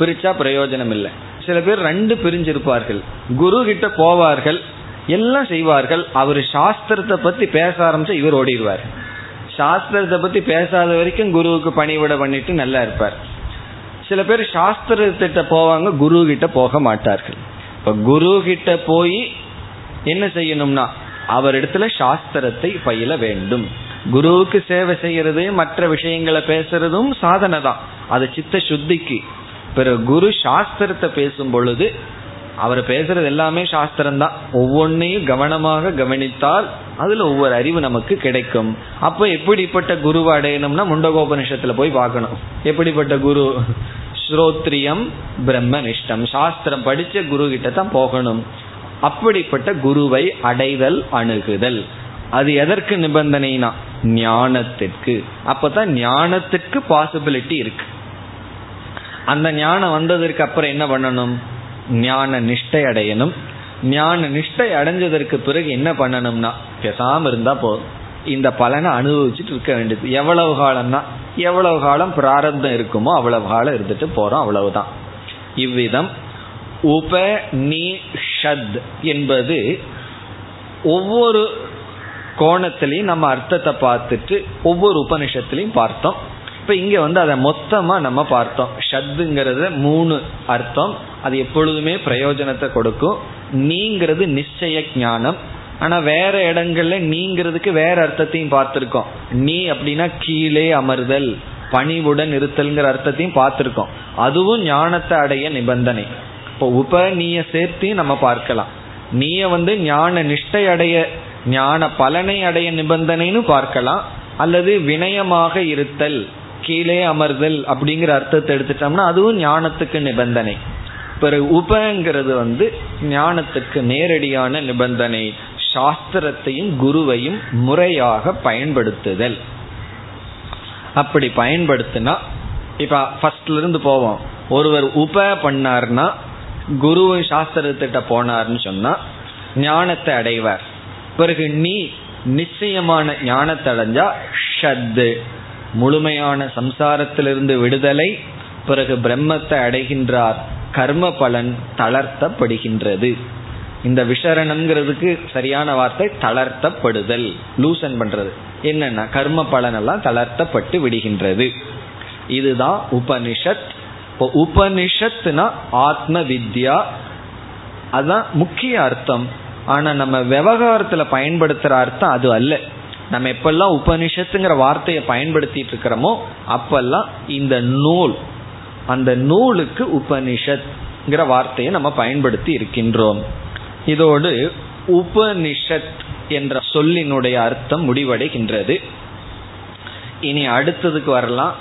பிரிச்சா பிரயோஜனம் இல்லை சில பேர் ரெண்டு பிரிஞ்சிருப்பார்கள். குரு கிட்ட போவார்கள் எல்லாம் செய்வார்கள். அவர் சாஸ்திரத்தை பத்தி பேச ஆரம்பிச்சு இவர் ஓடிடுவார். சாஸ்திரத்தை பத்தி பேசாத வரைக்கும் குருவுக்கு பணிவிட பண்ணிட்டு நல்லா இருப்பார். சில பேர் சாஸ்திரத்திட்ட போவாங்க குரு கிட்ட போக மாட்டார்கள். இப்ப குரு கிட்ட போய் என்ன செய்யணும்னா அவர் இடத்துல சாஸ்திரத்தை பயில வேண்டும். குருவுக்கு சேவை செய்யறது மற்ற விஷயங்களை பேசுறதும் சாதனை தான். அது சித்த சுத்திக்கு பிறகு குரு சாஸ்திரத்தை பேசும் பொழுது அவர் பேசுறது எல்லாமே சாஸ்திரம் தான் ஒவ்வொன்னையும் கவனமாக கவனித்தால் அதுல ஒவ்வொரு அறிவு நமக்கு கிடைக்கும். அப்ப எப்படிப்பட்ட குருவை அடையணும்னா முண்டகோபனிஷத்துல போய் பார்க்கணும். எப்படிப்பட்ட குரு? ஸ்ரோத்ரியம் பிரம்மனிஷ்டம். சாஸ்திரம் படிச்ச குரு கிட்ட தான் போகணும். அப்படிப்பட்ட குருவை அடைதல் அணுகுதல். அது எதற்கு நிபந்தனைனா? ஞானத்திற்கு. அப்பதான் ஞானத்திற்கு பாசிபிலிட்டி இருக்கு. அந்த ஞானம் வந்ததற்கு அப்புறம் என்ன பண்ணணும்? ஞான நிஷ்டை அடையணும். ஞான நிஷ்டை அடைஞ்சதற்கு பிறகு என்ன பண்ணணும்னா பேசாம இருந்தா போதும். இந்த பலனை அனுபவிச்சுட்டு இருக்க வேண்டியது. எவ்வளவு காலம்னா எவ்வளவு காலம் பிராரப்தம் இருக்குமோ அவ்வளவு காலம் இருந்துட்டு போறோம் அவ்வளவுதான். இவ்விதம் உபநிஷத் என்பது ஒவ்வொரு கோணத்திலையும் நம்ம அர்த்தத்தை பார்த்துட்டு ஒவ்வொரு உபனிஷத்துலையும் பார்த்தோம். இப்ப இங்க வந்து அதை மொத்தமா நம்ம பார்த்தோம். ஷத்துங்கிறது மூணு அர்த்தம். அது எப்பொழுதுமே பிரயோஜனத்தை கொடுக்கும். நீங்கிறது நிச்சய ஞானம். ஆனா வேற இடங்கள்ல நீங்கிறதுக்கு வேற அர்த்தத்தையும் பார்த்திருக்கோம். நீ அப்படின்னா கீழே அமர்தல் பணிவுடன் இருத்தல்ங்கிற அர்த்தத்தையும் பார்த்திருக்கோம். அதுவும் ஞானத்தை அடைய நிபந்தனை. இப்போ உப நீய சேர்த்தி நம்ம பார்க்கலாம். நீய வந்து ஞான நிஷ்டை அடைய ஞான பலனை அடைய நிபந்தனைன்னு பார்க்கலாம். அல்லது வினயமாக இருத்தல். கீழே அமர்தல் அப்படிங்கிற அர்த்தத்தை எடுத்துட்டோம்னா அதுவும் ஞானத்துக்கு நிபந்தனை. பிறகு உபங்கிறது வந்து ஞானத்துக்கு நேரடியான நிபந்தனை. சாஸ்திரத்தையும் குருவையும் முறையாக பயன்படுத்துதல். அப்படி பயன்படுத்தினா இப்ப ஃபர்ஸ்ட்ல இருந்து போவோம். ஒருவர் உப பண்ணார்னா குரு சாஸ்திரத்திட்ட போனார்னு சொன்னா ஞானத்தை அடைவார். பிறகு நீ நிச்சயமான ஞானத்தை அடைஞ்சா ஷத்து. முழுமையான சம்சாரத்திலிருந்து விடுதலை பிறகு பிரம்மத்தை அடைகின்றார். கர்ம பலன் தளர்த்தப்படுகின்றது. இந்த விசரணம்ங்கிறதுக்கு சரியான வார்த்தை தளர்த்தப்படுதல் லூசன் பண்றது. என்னன்னா கர்ம பலனெல்லாம் தளர்த்தப்பட்டு விடுகின்றது. இதுதான் உபனிஷத். இப்போ உபனிஷத்துனா ஆத்ம வித்யா அதுதான் முக்கிய அர்த்தம். ஆனா நம்ம விவகாரத்துல பயன்படுத்துற அர்த்தம் அது அல்ல. நம்ம எப்பெல்லாம் உபனிஷத்துங்கிற வார்த்தையை பயன்படுத்திட்டு இருக்கிறோமோ அப்பெல்லாம் இந்த நூல் அந்த நூலுக்கு உபனிஷத்ங்கிற வார்த்தையை நம்ம பயன்படுத்தி இருக்கின்றோம். இதோடு உபனிஷத் என்ற சொல்லினுடைய அர்த்தம் முடிவடைகின்றது. இனி அடுத்ததுக்கு வரலாம்.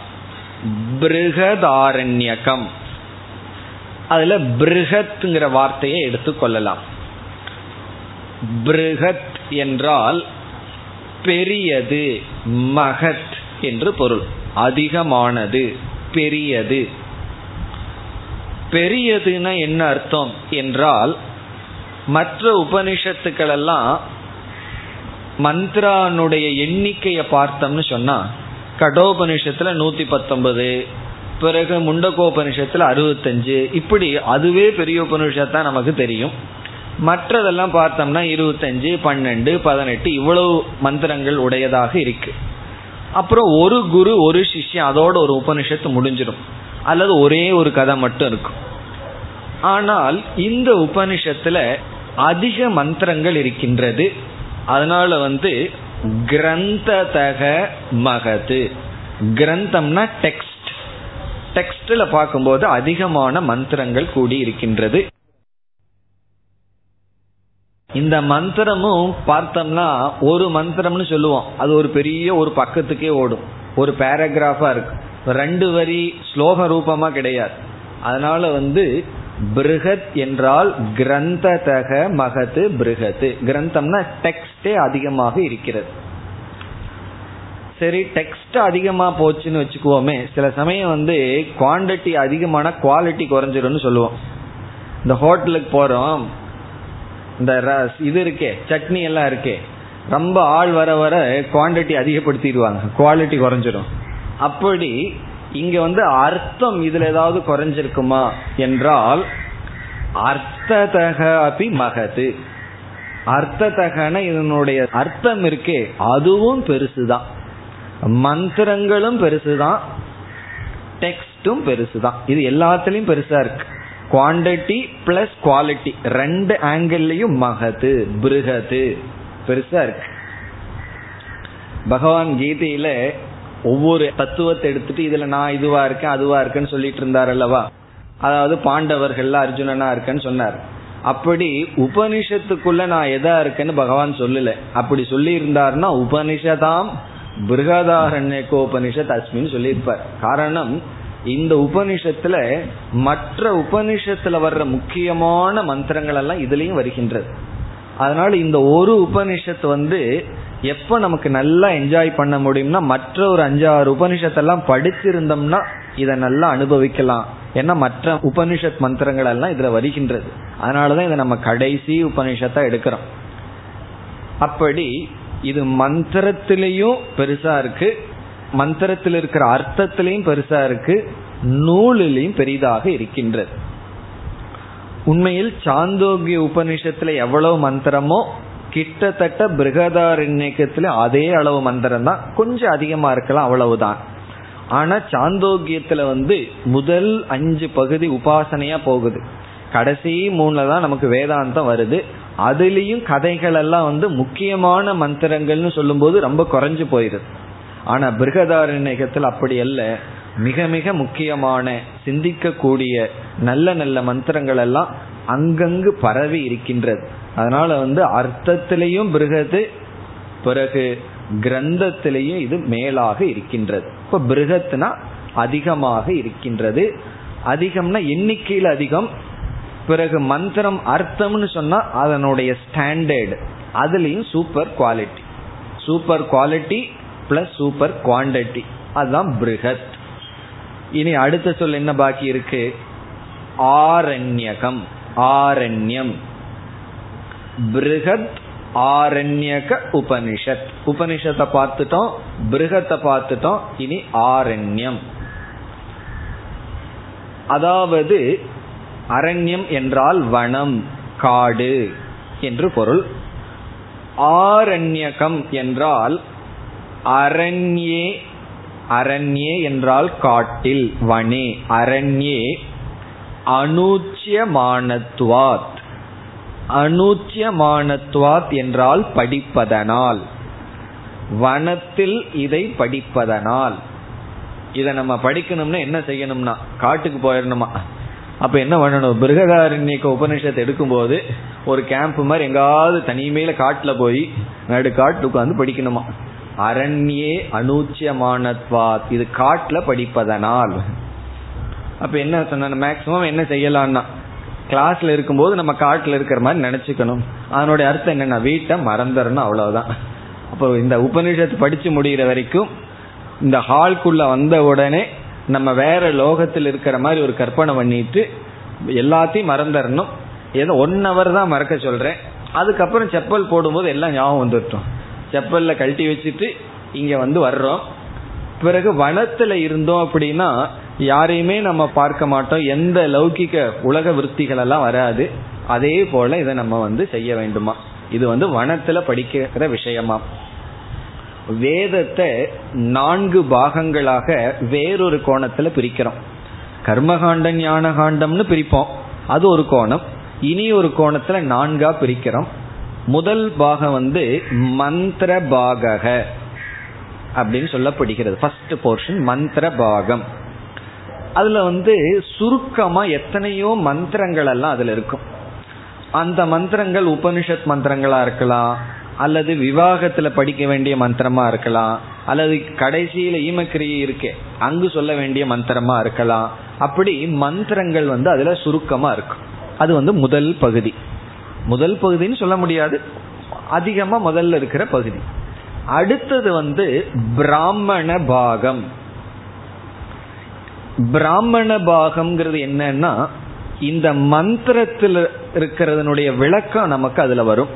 பிருகதாரண்யகம். அதுல பிருகத்ங்கிற வார்த்தையை எடுத்துக்கொள்ளலாம் பிருகத் என்றால் பெரியது மகத் என்று பொருள். அதிகமானது பெரியது. பெரியதுன்னா என்ன அர்த்தம் என்றால் மற்ற உபனிஷத்துக்கள் எல்லாம் மந்த்ரானுடைய எண்ணிக்கையை பார்த்தோம்னு சொன்னா கடோபனிஷத்துல நூத்தி பத்தொன்பது பிறகு முண்டகோபனிஷத்துல அறுபத்தஞ்சு இப்படி அதுவே பெரிய உபனிஷத்தான் நமக்கு தெரியும். மற்றதெல்லாம் பார்த்தோம்னா இருபத்தஞ்சு பன்னெண்டு பதினெட்டு இவ்வளவு மந்திரங்கள் உடையதாக இருக்கு. அப்புறம் ஒரு குரு ஒரு சிஷ்யம் அதோட ஒரு உபனிஷத்து முடிஞ்சிடும். அல்லது ஒரே ஒரு கதை மட்டும் இருக்கும். ஆனால் இந்த உபனிஷத்துல அதிக மந்திரங்கள் இருக்கின்றது. அதனால வந்து கிரந்ததக மகது. கிரந்தம்னா டெக்ஸ்ட் டெக்ஸ்டில் பார்க்கும்போது அதிகமான மந்திரங்கள் கூடி இருக்கின்றது. இந்த மந்திரமும் பார்த்தோம்னா ஒரு மந்திரம்னு சொல்லுவோம். அது ஒரு பெரிய ஒரு பக்கத்துக்கே ஓடும். ஒரு பேராகிராஃபா இருக்கு. ரெண்டு வரி ஸ்லோக ரூபமா கிடையாது. அதனால வந்து பிருகத் என்றால் கிரந்ததக மகத்து பிருகத்து. கிரந்தம்னா டெக்ஸ்டே அதிகமாக இருக்கிறது. சரி டெக்ஸ்ட் அதிகமா போச்சுன்னு வச்சுக்குவோமே சில சமயம் வந்து குவான்டிட்டி அதிகமான குவாலிட்டி குறைஞ்சிரும்னு சொல்லுவோம். இந்த ஹோட்டலுக்கு போறோம். இந்த ரஸ் இது இருக்கே சட்னி எல்லாம் இருக்கே. ரொம்ப ஆள் வர வர குவான்டிட்டி அதிகப்படுத்திடுவாங்க. குவாலிட்டி குறைஞ்சிரும். அப்படி இங்க வந்து அர்த்தம் இதுல ஏதாவது குறைஞ்சிருக்குமா என்றால் அர்த்ததக அபி மகது. அர்த்ததகன இதனுடைய அர்த்தம் இருக்கே அதுவும் பெருசுதான். மந்திரங்களும் பெருசுதான். டெக்ஸ்டும் பெருசுதான். இது எல்லாத்துலயும் பெருசா இருக்கு. குவாண்டிட்டி பிளஸ் குவாலிட்டி ரெண்டு ஆங்கிள்லயும் மகது பிருகது பெருசா இருக்கு. பகவான் கீதையில ஒவ்வொரு தத்துவத்தை எடுத்துட்டு இதுல நான் இதுவா இருக்கேன் அதுவா இருக்கேன்னு சொல்லிட்டு இருந்தார் அல்லவா? அதாவது பாண்டவர்கள்ல அர்ஜுனனா இருக்கேன்னு சொன்னார். அப்படி உபனிஷத்துக்குள்ள நான் எதா இருக்கேன்னு பகவான் சொல்லல. அப்படி சொல்லி இருந்தாருன்னா உபனிஷதாம் பிருகதாரண்யகோபனிஷத் அஸ்மின்னு சொல்லியிருப்பார். காரணம் இந்த உபனிஷத்துல மற்ற உபனிஷத்துல வர்ற முக்கியமான மந்திரங்கள் எல்லாம் இதுலயும் வருகின்றது. அதனால இந்த ஒரு உபனிஷத்து வந்து எப்ப நமக்கு நல்லா என்ஜாய் பண்ண முடியும்னா மற்ற ஒரு அஞ்சாறு உபனிஷத்தெல்லாம் படிச்சிருந்தோம்னா இதை நல்லா அனுபவிக்கலாம். ஏன்னா மற்ற உபனிஷத் மந்திரங்கள் எல்லாம் இதுல வருகின்றது. அதனாலதான் இதை நம்ம கடைசி உபனிஷத்தை எடுக்கிறோம். அப்படி இது மந்திரத்திலையும் பெருசா இருக்கு. மந்திரத்தில் இருக்கிற அர்த்தத்திலையும் பெருசா இருக்கு நூலிலையும் பெரிதாக இருக்கின்றது. உண்மையில் சாந்தோக்கிய உபனிஷத்துல எவ்வளவு மந்திரமோ கிட்டத்தட்ட பிருகதாரண்யக்கத்துல அதே அளவு மந்திரம் தான் கொஞ்சம் அதிகமா இருக்கலாம் அவ்வளவுதான். ஆனா சாந்தோக்கியத்துல வந்து முதல் அஞ்சு பகுதி உபாசனையா போகுது. கடைசி மூணுல தான் நமக்கு வேதாந்தம் வருது. அதுலேயும் கதைகள் எல்லாம் வந்து முக்கியமான மந்திரங்கள்னு சொல்லும்போது ரொம்ப குறைஞ்சு போயிருது. ஆனா பிருகதாரண்யகத்தில் அப்படி அல்ல. மிக மிக முக்கியமான சிந்திக்கக்கூடிய நல்ல நல்ல மந்திரங்கள் எல்லாம் அங்கங்கு பரவி இருக்கின்றது. அதனால வந்து அர்த்தத்திலையும் பிருகது பிறகு கிரந்தத்திலையும் இது மேலாக இருக்கின்றது. இப்ப பிருகத்னா அதிகமாக இருக்கின்றது. அதிகம்னா எண்ணிக்கையில் அதிகம். பிறகு மந்திரம் அர்த்தம்னு சொன்னா அதனுடைய ஸ்டாண்டர்டு அதுலேயும் super quality super quality plus super quantity அதுதான் பிருகத் இனி அடுத்த சொல் என்ன பாக்கி இருக்கு? ஆரண்யகம். ஆரண்யம். பிருகத் ஆரண்யக உபனிஷத். உபனிஷத்தை பார்த்துட்டோம் பிருகத்தை பார்த்துட்டோம் இனி ஆரண்யம். அதாவது அரண்யம் என்றால் வனம் காடு என்று பொருள். ஆரண்யகம் என்றால் அரண்யே அரண்யே என்றால் காட்டில் வனே. அரண்யே அனூச்சியமானத்வாத் அனூச்சியமானத்வாத் என்றால் படிப்பதனால். வனத்தில் இதை படிப்பதனால். இதை நம்ம படிக்கணும்னா என்ன செய்யணும்னா காட்டுக்கு போயிடணுமா? அப்ப என்ன பண்ணணும்? பிருகதாரண்யக்க உபநிஷத்தை எடுக்கும்போது ஒரு கேம்ப் மாதிரி எங்காவது தனிமையில காட்டுல போய் நடு காட்டு உட்காந்து படிக்கணுமா? அரண்யே அனூச்சியமானத்வாத். இது காட்டுல படிப்பதனால். அப்ப என்ன சொன்ன மேக்சிமம் என்ன செய்யலாம்னா கிளாஸ்ல இருக்கும்போது நம்ம காட்டுல இருக்கிற மாதிரி நினைச்சுக்கணும். அதனுடைய அர்த்தம் என்னன்னா வீட்டை மறந்துடணும் அவ்வளவுதான். அப்போ இந்த உபநிஷத்து படிச்சு முடிகிற வரைக்கும் இந்த ஹால்குள்ள வந்த உடனே நம்ம வேற லோகத்தில் இருக்கிற மாதிரி ஒரு கற்பனை பண்ணிட்டு எல்லாத்தையும் மறந்துடணும். ஏதோ ஒன் ஹவர் தான் மறக்க சொல்றேன். அதுக்கப்புறம் செப்பல் போடும்போது எல்லாம் ஞாபகம் வந்துட்டோம் செப்பல்ல கழட்டி வச்சுட்டு இங்க வந்து வர்றோம். பிறகு வனத்துல இருந்தோம் அப்படின்னா யாரையுமே நம்ம பார்க்க மாட்டோம். எந்த லௌகிக உலக விற்த்திகள் எல்லாம் வராது. அதே போல இதை நம்ம வந்து செய்ய வேண்டுமா? இது வந்து வனத்துல படிக்கிற விஷயமா? வேதத்தை நான்கு பாகங்களாக வேறொரு கோணத்துல பிரிக்கிறோம். கர்மகாண்டம் ஞான காண்டம்னு பிரிப்போம். அது ஒரு கோணம். இனி ஒரு கோணத்துல நான்கா பிரிக்கிறோம். முதல் பாகம் வந்து மந்திர பாகக அப்படின்னு சொல்லப்படுகிறது. ஃபர்ஸ்ட் போர்ஷன் மந்திர பாகம். அதுல வந்து சுருக்கமா எத்தனையோ மந்திரங்கள் எல்லாம் அதுல இருக்கும். அந்த மந்திரங்கள் உபனிஷத் மந்திரங்களா இருக்கலாம் அல்லது விவாகத்துல படிக்க வேண்டிய மந்திரமா இருக்கலாம் அல்லது கடைசியில ஈமக்கிரியை இருக்கே அங்கு சொல்ல வேண்டிய மந்திரமா இருக்கலாம். அப்படி மந்திரங்கள் வந்து அதுல சுருக்கமா இருக்கும். அது வந்து முதல் பகுதி. முதல் பகுதின்னு சொல்ல முடியாது. அதிகமா முதல்ல இருக்கிற பகுதி. அடுத்தது வந்து பிராமண பாகம். பிராமண பாகம்ங்கிறது என்னன்னா இந்த மந்திரத்தில் இருக்கிறதனுடைய விளக்கம் நமக்கு அதுல வரும்.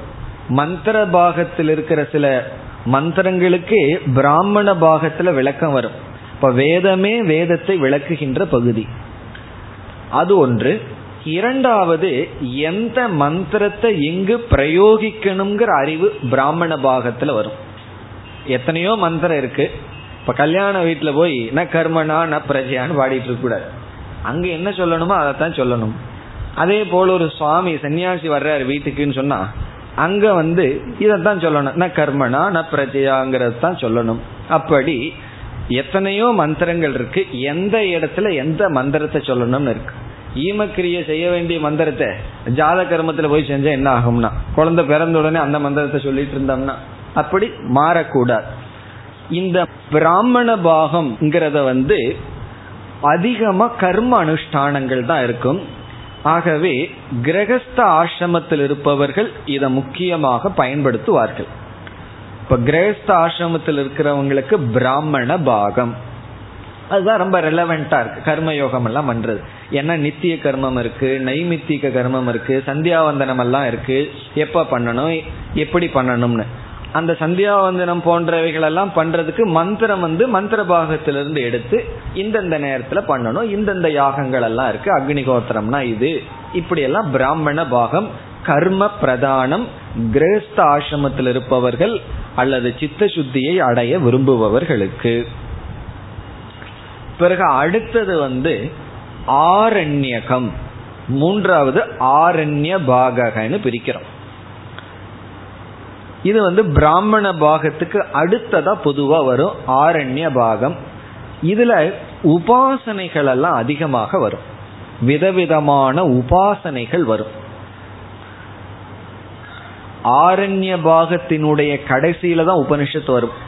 மந்திர பாகத்தில் இருக்கிற சில மந்திரங்களுக்கு பிராமண பாகத்துல விளக்கம் வரும். இப்ப வேதமே வேதத்தை விளக்குகின்ற பகுதி. அது ஒன்று. இரண்டாவது எந்த மந்திரத்தை எங்கு பிரயோகிக்கணுங்கிற அறிவு பிராமண பாகத்துல வரும். எத்தனையோ மந்திரம் இருக்கு. இப்ப கல்யாண வீட்டுல போய் ந கர்மனா ந பிரஜையான்னு பாடிட்டு இருக்க கூடாது. அங்க என்ன சொல்லணுமோ அதைத்தான் சொல்லணும். அதே போல ஒரு சுவாமி சன்னியாசி வர்றாரு வீட்டுக்குன்னு சொன்னா அங்க வந்து இதைத்தான் சொல்லணும். ந கர்மனா ந பிரஜையாங்கிறது தான் சொல்லணும். அப்படி எத்தனையோ மந்திரங்கள் இருக்கு. எந்த இடத்துல எந்த மந்திரத்தை சொல்லணும்னு இருக்கு. ஈமக்கிரியை செய்ய வேண்டிய மந்திரத்தை ஜாத கர்மத்துல போய் செஞ்சா என்ன ஆகும்னா? குழந்தை பிறந்த உடனே அந்த மந்திரத்தை சொல்லிட்டு இருந்தோம்னா அப்படி மாறக்கூடாது. இந்த பிராமண பாகம்ங்கிறத வந்து அதிகமா கர்ம அனுஷ்டானங்கள் தான் இருக்கும். ஆகவே கிரகஸ்த ஆசிரமத்தில் இருப்பவர்கள் இதை முக்கியமாக பயன்படுத்துவார்கள். இப்ப கிரகஸ்த ஆசிரமத்தில் இருக்கிறவங்களுக்கு பிராமண பாகம். அதுதான் ரொம்ப ரெலவெண்டா இருக்கு. கர்மயோகம் எல்லாம் பண்றது. ஏன்னா நித்திய கர்மம் இருக்கு நைமித்திக கர்மம் இருக்கு சந்தியாவந்தனம் எல்லாம் இருக்கு. எப்ப பண்ணணும்? எப்படி பண்ணணும்னு. அந்த சந்தியாவந்தனம் போன்றவைகள் எல்லாம் பண்றதுக்கு மந்திரம் வந்து மந்திர பாகத்திலிருந்து எடுத்து இந்தந்த நேரத்துல பண்ணணும். இந்தந்த யாகங்கள் எல்லாம் இருக்கு. அக்னிகோத்திரம்னா இது. இப்படி எல்லாம் பிராமண பாகம் கர்ம பிரதானம் கிரேஸ்த ஆசிரமத்தில் இருப்பவர்கள் அல்லது சித்த சுத்தியை அடைய விரும்புபவர்களுக்கு. பிறகு அடுத்தது வந்து ஆரண்யகம். மூன்றாவது ஆரண்ய பாகன்னு பிரிக்கிறோம். இது வந்து பிராமண பாகத்துக்கு அடுத்ததா பொதுவா வரும் ஆரண்ய பாகம். இதுல உபாசனைகள் எல்லாம் அதிகமாக வரும். விதவிதமான உபாசனைகள் வரும். ஆரண்ய பாகத்தினுடைய கடைசியில தான் உபனிஷத்து வரும்.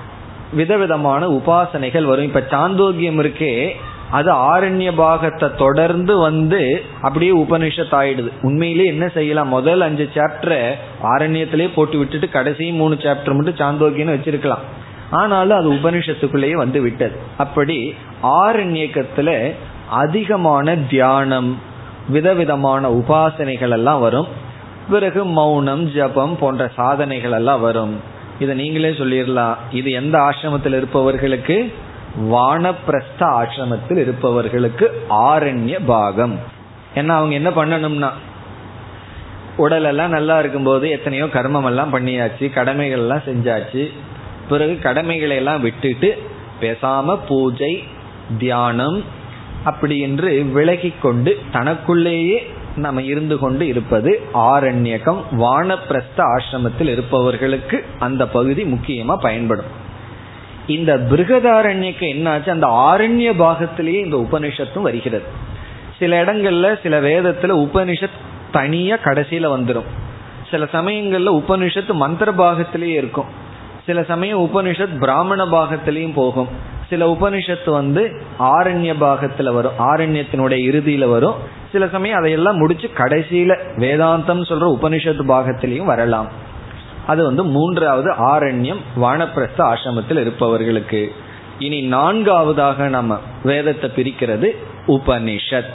விதவிதமான உபாசனைகள் வரும். இப்ப சாந்தோக்கியம் இருக்கே அது ஆரண்ய பாகத்தை தொடர்ந்து வந்து அப்படியே உபனிஷத் ஆயிடுது உண்மையிலே என்ன செய்யலாம்? முதல் அஞ்சு சாப்டரை ஆரண்யத்திலே போட்டு விட்டுட்டு கடைசி மூணு சாப்டர் மட்டும் சாந்தோக்கியன்னு வச்சிருக்கலாம். ஆனாலும் அது உபனிஷத்துக்குள்ளேயே வந்து விட்டது. அப்படி ஆரண்யக்கத்துல அதிகமான தியானம் விதவிதமான உபாசனைகள் எல்லாம் வரும். பிறகு மௌனம் ஜபம் போன்ற சாதனைகள் எல்லாம் வரும். இதை நீங்களே சொல்லிடலாம். இது எந்த ஆசிரமத்தில் இருப்பவர்களுக்கு? வானப்பிரஸ்த ஆசிரமத்தில் இருப்பவர்களுக்கு ஆரண்ய பாகம். ஏன்னா அவங்க என்ன பண்ணணும்னா உடலெல்லாம் நல்லா இருக்கும்போது எத்தனையோ கர்மம் எல்லாம் பண்ணியாச்சு கடமைகள் எல்லாம் செஞ்சாச்சு. பிறகு கடமைகளை எல்லாம் விட்டுட்டு பேசாம பூஜை தியானம் அப்படி என்று விலகி கொண்டு தனக்குள்ளேயே நம்ம இருந்து கொண்டு இருப்பது ஆரண்யகம் வானப்பிரஸ்த ஆசிரமத்தில் இருப்பவர்களுக்கு அந்த பகுதி முக்கியமா பயன்படும். இந்த பிருகதாரண்யக்கு என்னாச்சு? அந்த ஆரண்ய பாகத்திலேயே இந்த உபனிஷத்தும் வருகிறது. சில இடங்கள்ல சில வேதத்துல உபனிஷத் தனியா கடைசியில வந்துடும் சில சமயங்கள்ல உபனிஷத்து மந்திர பாகத்திலேயே இருக்கும். சில சமயம் உபனிஷத் பிராமண பாகத்திலையும் போகும். சில உபனிஷத்து வந்து ஆரண்ய பாகத்துல வரும் ஆரண்யத்தினுடைய இறுதியில வரும். சில சமயம் அதையெல்லாம் முடிச்சு கடைசியில வேதாந்தம் சொல்ற உபனிஷத்து பாகத்திலையும் வரலாம். அது வந்து மூன்றாவது ஆரண்யம் வானப்பிரஸ்த ஆசிரமத்தில் இருப்பவர்களுக்கு. இனி நான்காவதாக நம்ம வேதத்தை பிரிக்கிறது உபனிஷத்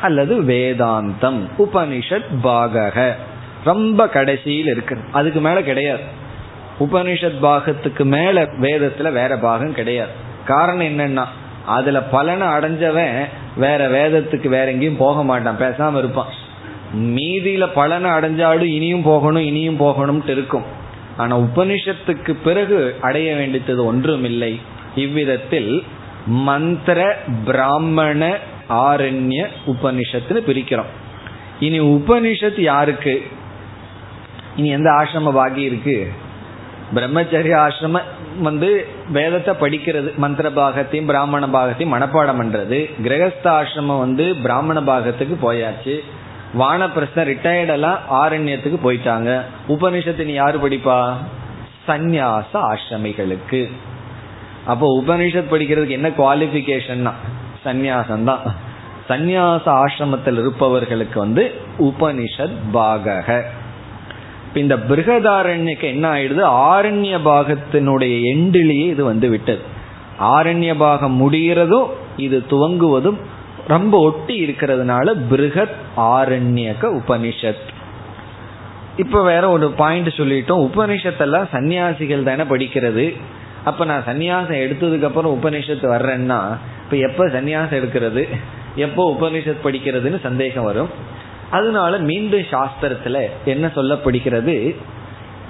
அல்லது வேதாந்தம். உபனிஷத் பாகக. ரொம்ப கடைசியில் இருக்கு அதுக்கு மேல கிடையாது. உபனிஷத் பாகத்துக்கு மேல வேதத்துல வேற பாகம் கிடையாது. காரணம் என்னன்னா அதுல பலனை அடைஞ்சவன் வேற வேதத்துக்கு வேற எங்கேயும் போக மாட்டான் பேசாம இருப்பான். மீதியில பலனை அடைஞ்சாலும் இனியும் போகணும் இனியும் போகணும்ட்டு இருக்கும். ஆனா உபனிஷத்துக்கு பிறகு அடைய வேண்டியது ஒன்றும் இல்லை. இவ்விதத்தில் மந்திர பிராமண ஆரண்ய உபனிஷத்துன்னு பிரிக்கிறோம். இனி உபனிஷத் யாருக்கு? இனி எந்த ஆசிரம பாகி இருக்கு பிரம்மச்சரிய ஆசிரம வந்து வேதத்தை படிக்கிறது மந்திர பாகத்தையும் பிராமண பாகத்தையும் மனப்பாடம் பண்றது. கிரகஸ்த ஆசிரமம் வந்து பிராமண பாகத்துக்கு போயாச்சு. வானப்பிரஸ்தம் ரிட்டையர்டெல்லாம் ஆரண்யத்துக்கு போயிட்டாங்க. உபனிஷத்து நீ யாரு படிப்பா? சந்நியாச ஆசிரமிகளுக்கு. அப்போ உபனிஷத் படிக்கிறதுக்கு என்ன குவாலிபிகேஷன்னா சந்நியாசம் தான் சந்நியாச ஆசிரமத்தில் இருப்பவர்களுக்கு வந்து உபனிஷத் பாகக. இந்த பிருகதாரண்யக்கு என்ன ஆயிடுது? ஆரண்ய பாகத்தினுடைய எண்டிலேயே இது வந்து விட்டது. ஆரண்ய பாகம் முடிகிறதும் இது துவங்குவதும் ரொம்ப ஒட்டி இருக்கிறதுனால பிருகத் ஆரண்யக உபனிஷத். இப்ப வேற ஒரு பாயிண்ட் சொல்லிட்டோம். உபனிஷத்தெல்லாம் சன்னியாசிகள் தானே படிக்கிறது. அப்ப நான் சன்னியாசம் எடுத்ததுக்கு அப்புறம் உபனிஷத்து வர்றேன்னா இப்ப எப்ப சன்னியாசம் எடுக்கிறது? எப்போ உபனிஷத் படிக்கிறதுன்னு சந்தேகம் வரும். அதனால மீண்டும் சாஸ்திரத்துல என்ன சொல்லப்படுகிறது?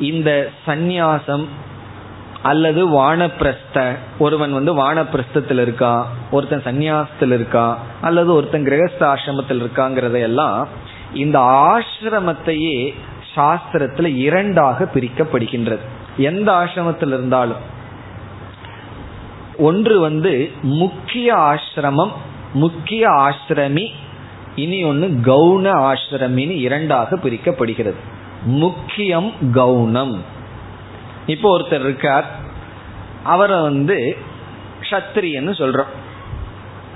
இந்த சந்நியாசம் அல்லது வானப்பிரஸ்த ஒருவன் வந்து வானப்பிரஸ்தத்தில் இருக்கான் ஒருத்தன் சந்நியாசத்தில் இருக்கான் அல்லது ஒருத்தன் கிரகஸ்த ஆசிரமத்தில் இருக்காங்கிறதையெல்லாம் இந்த ஆசிரமத்தையே சாஸ்திரத்துல இரண்டாக பிரிக்கப்படுகின்றது. எந்த ஆசிரமத்தில் இருந்தாலும். ஒன்று வந்து முக்கிய ஆசிரமம் முக்கிய ஆசிரமி இனி ஒன்று கவுன ஆசிரமின்னு இரண்டாக பிரிக்கப்படுகிறது. முக்கியம் கவுனம் இப்போ ஒருத்தர் இருக்கார். அவரை வந்து க்ஷத்ரியன்னு சொல்றோம்.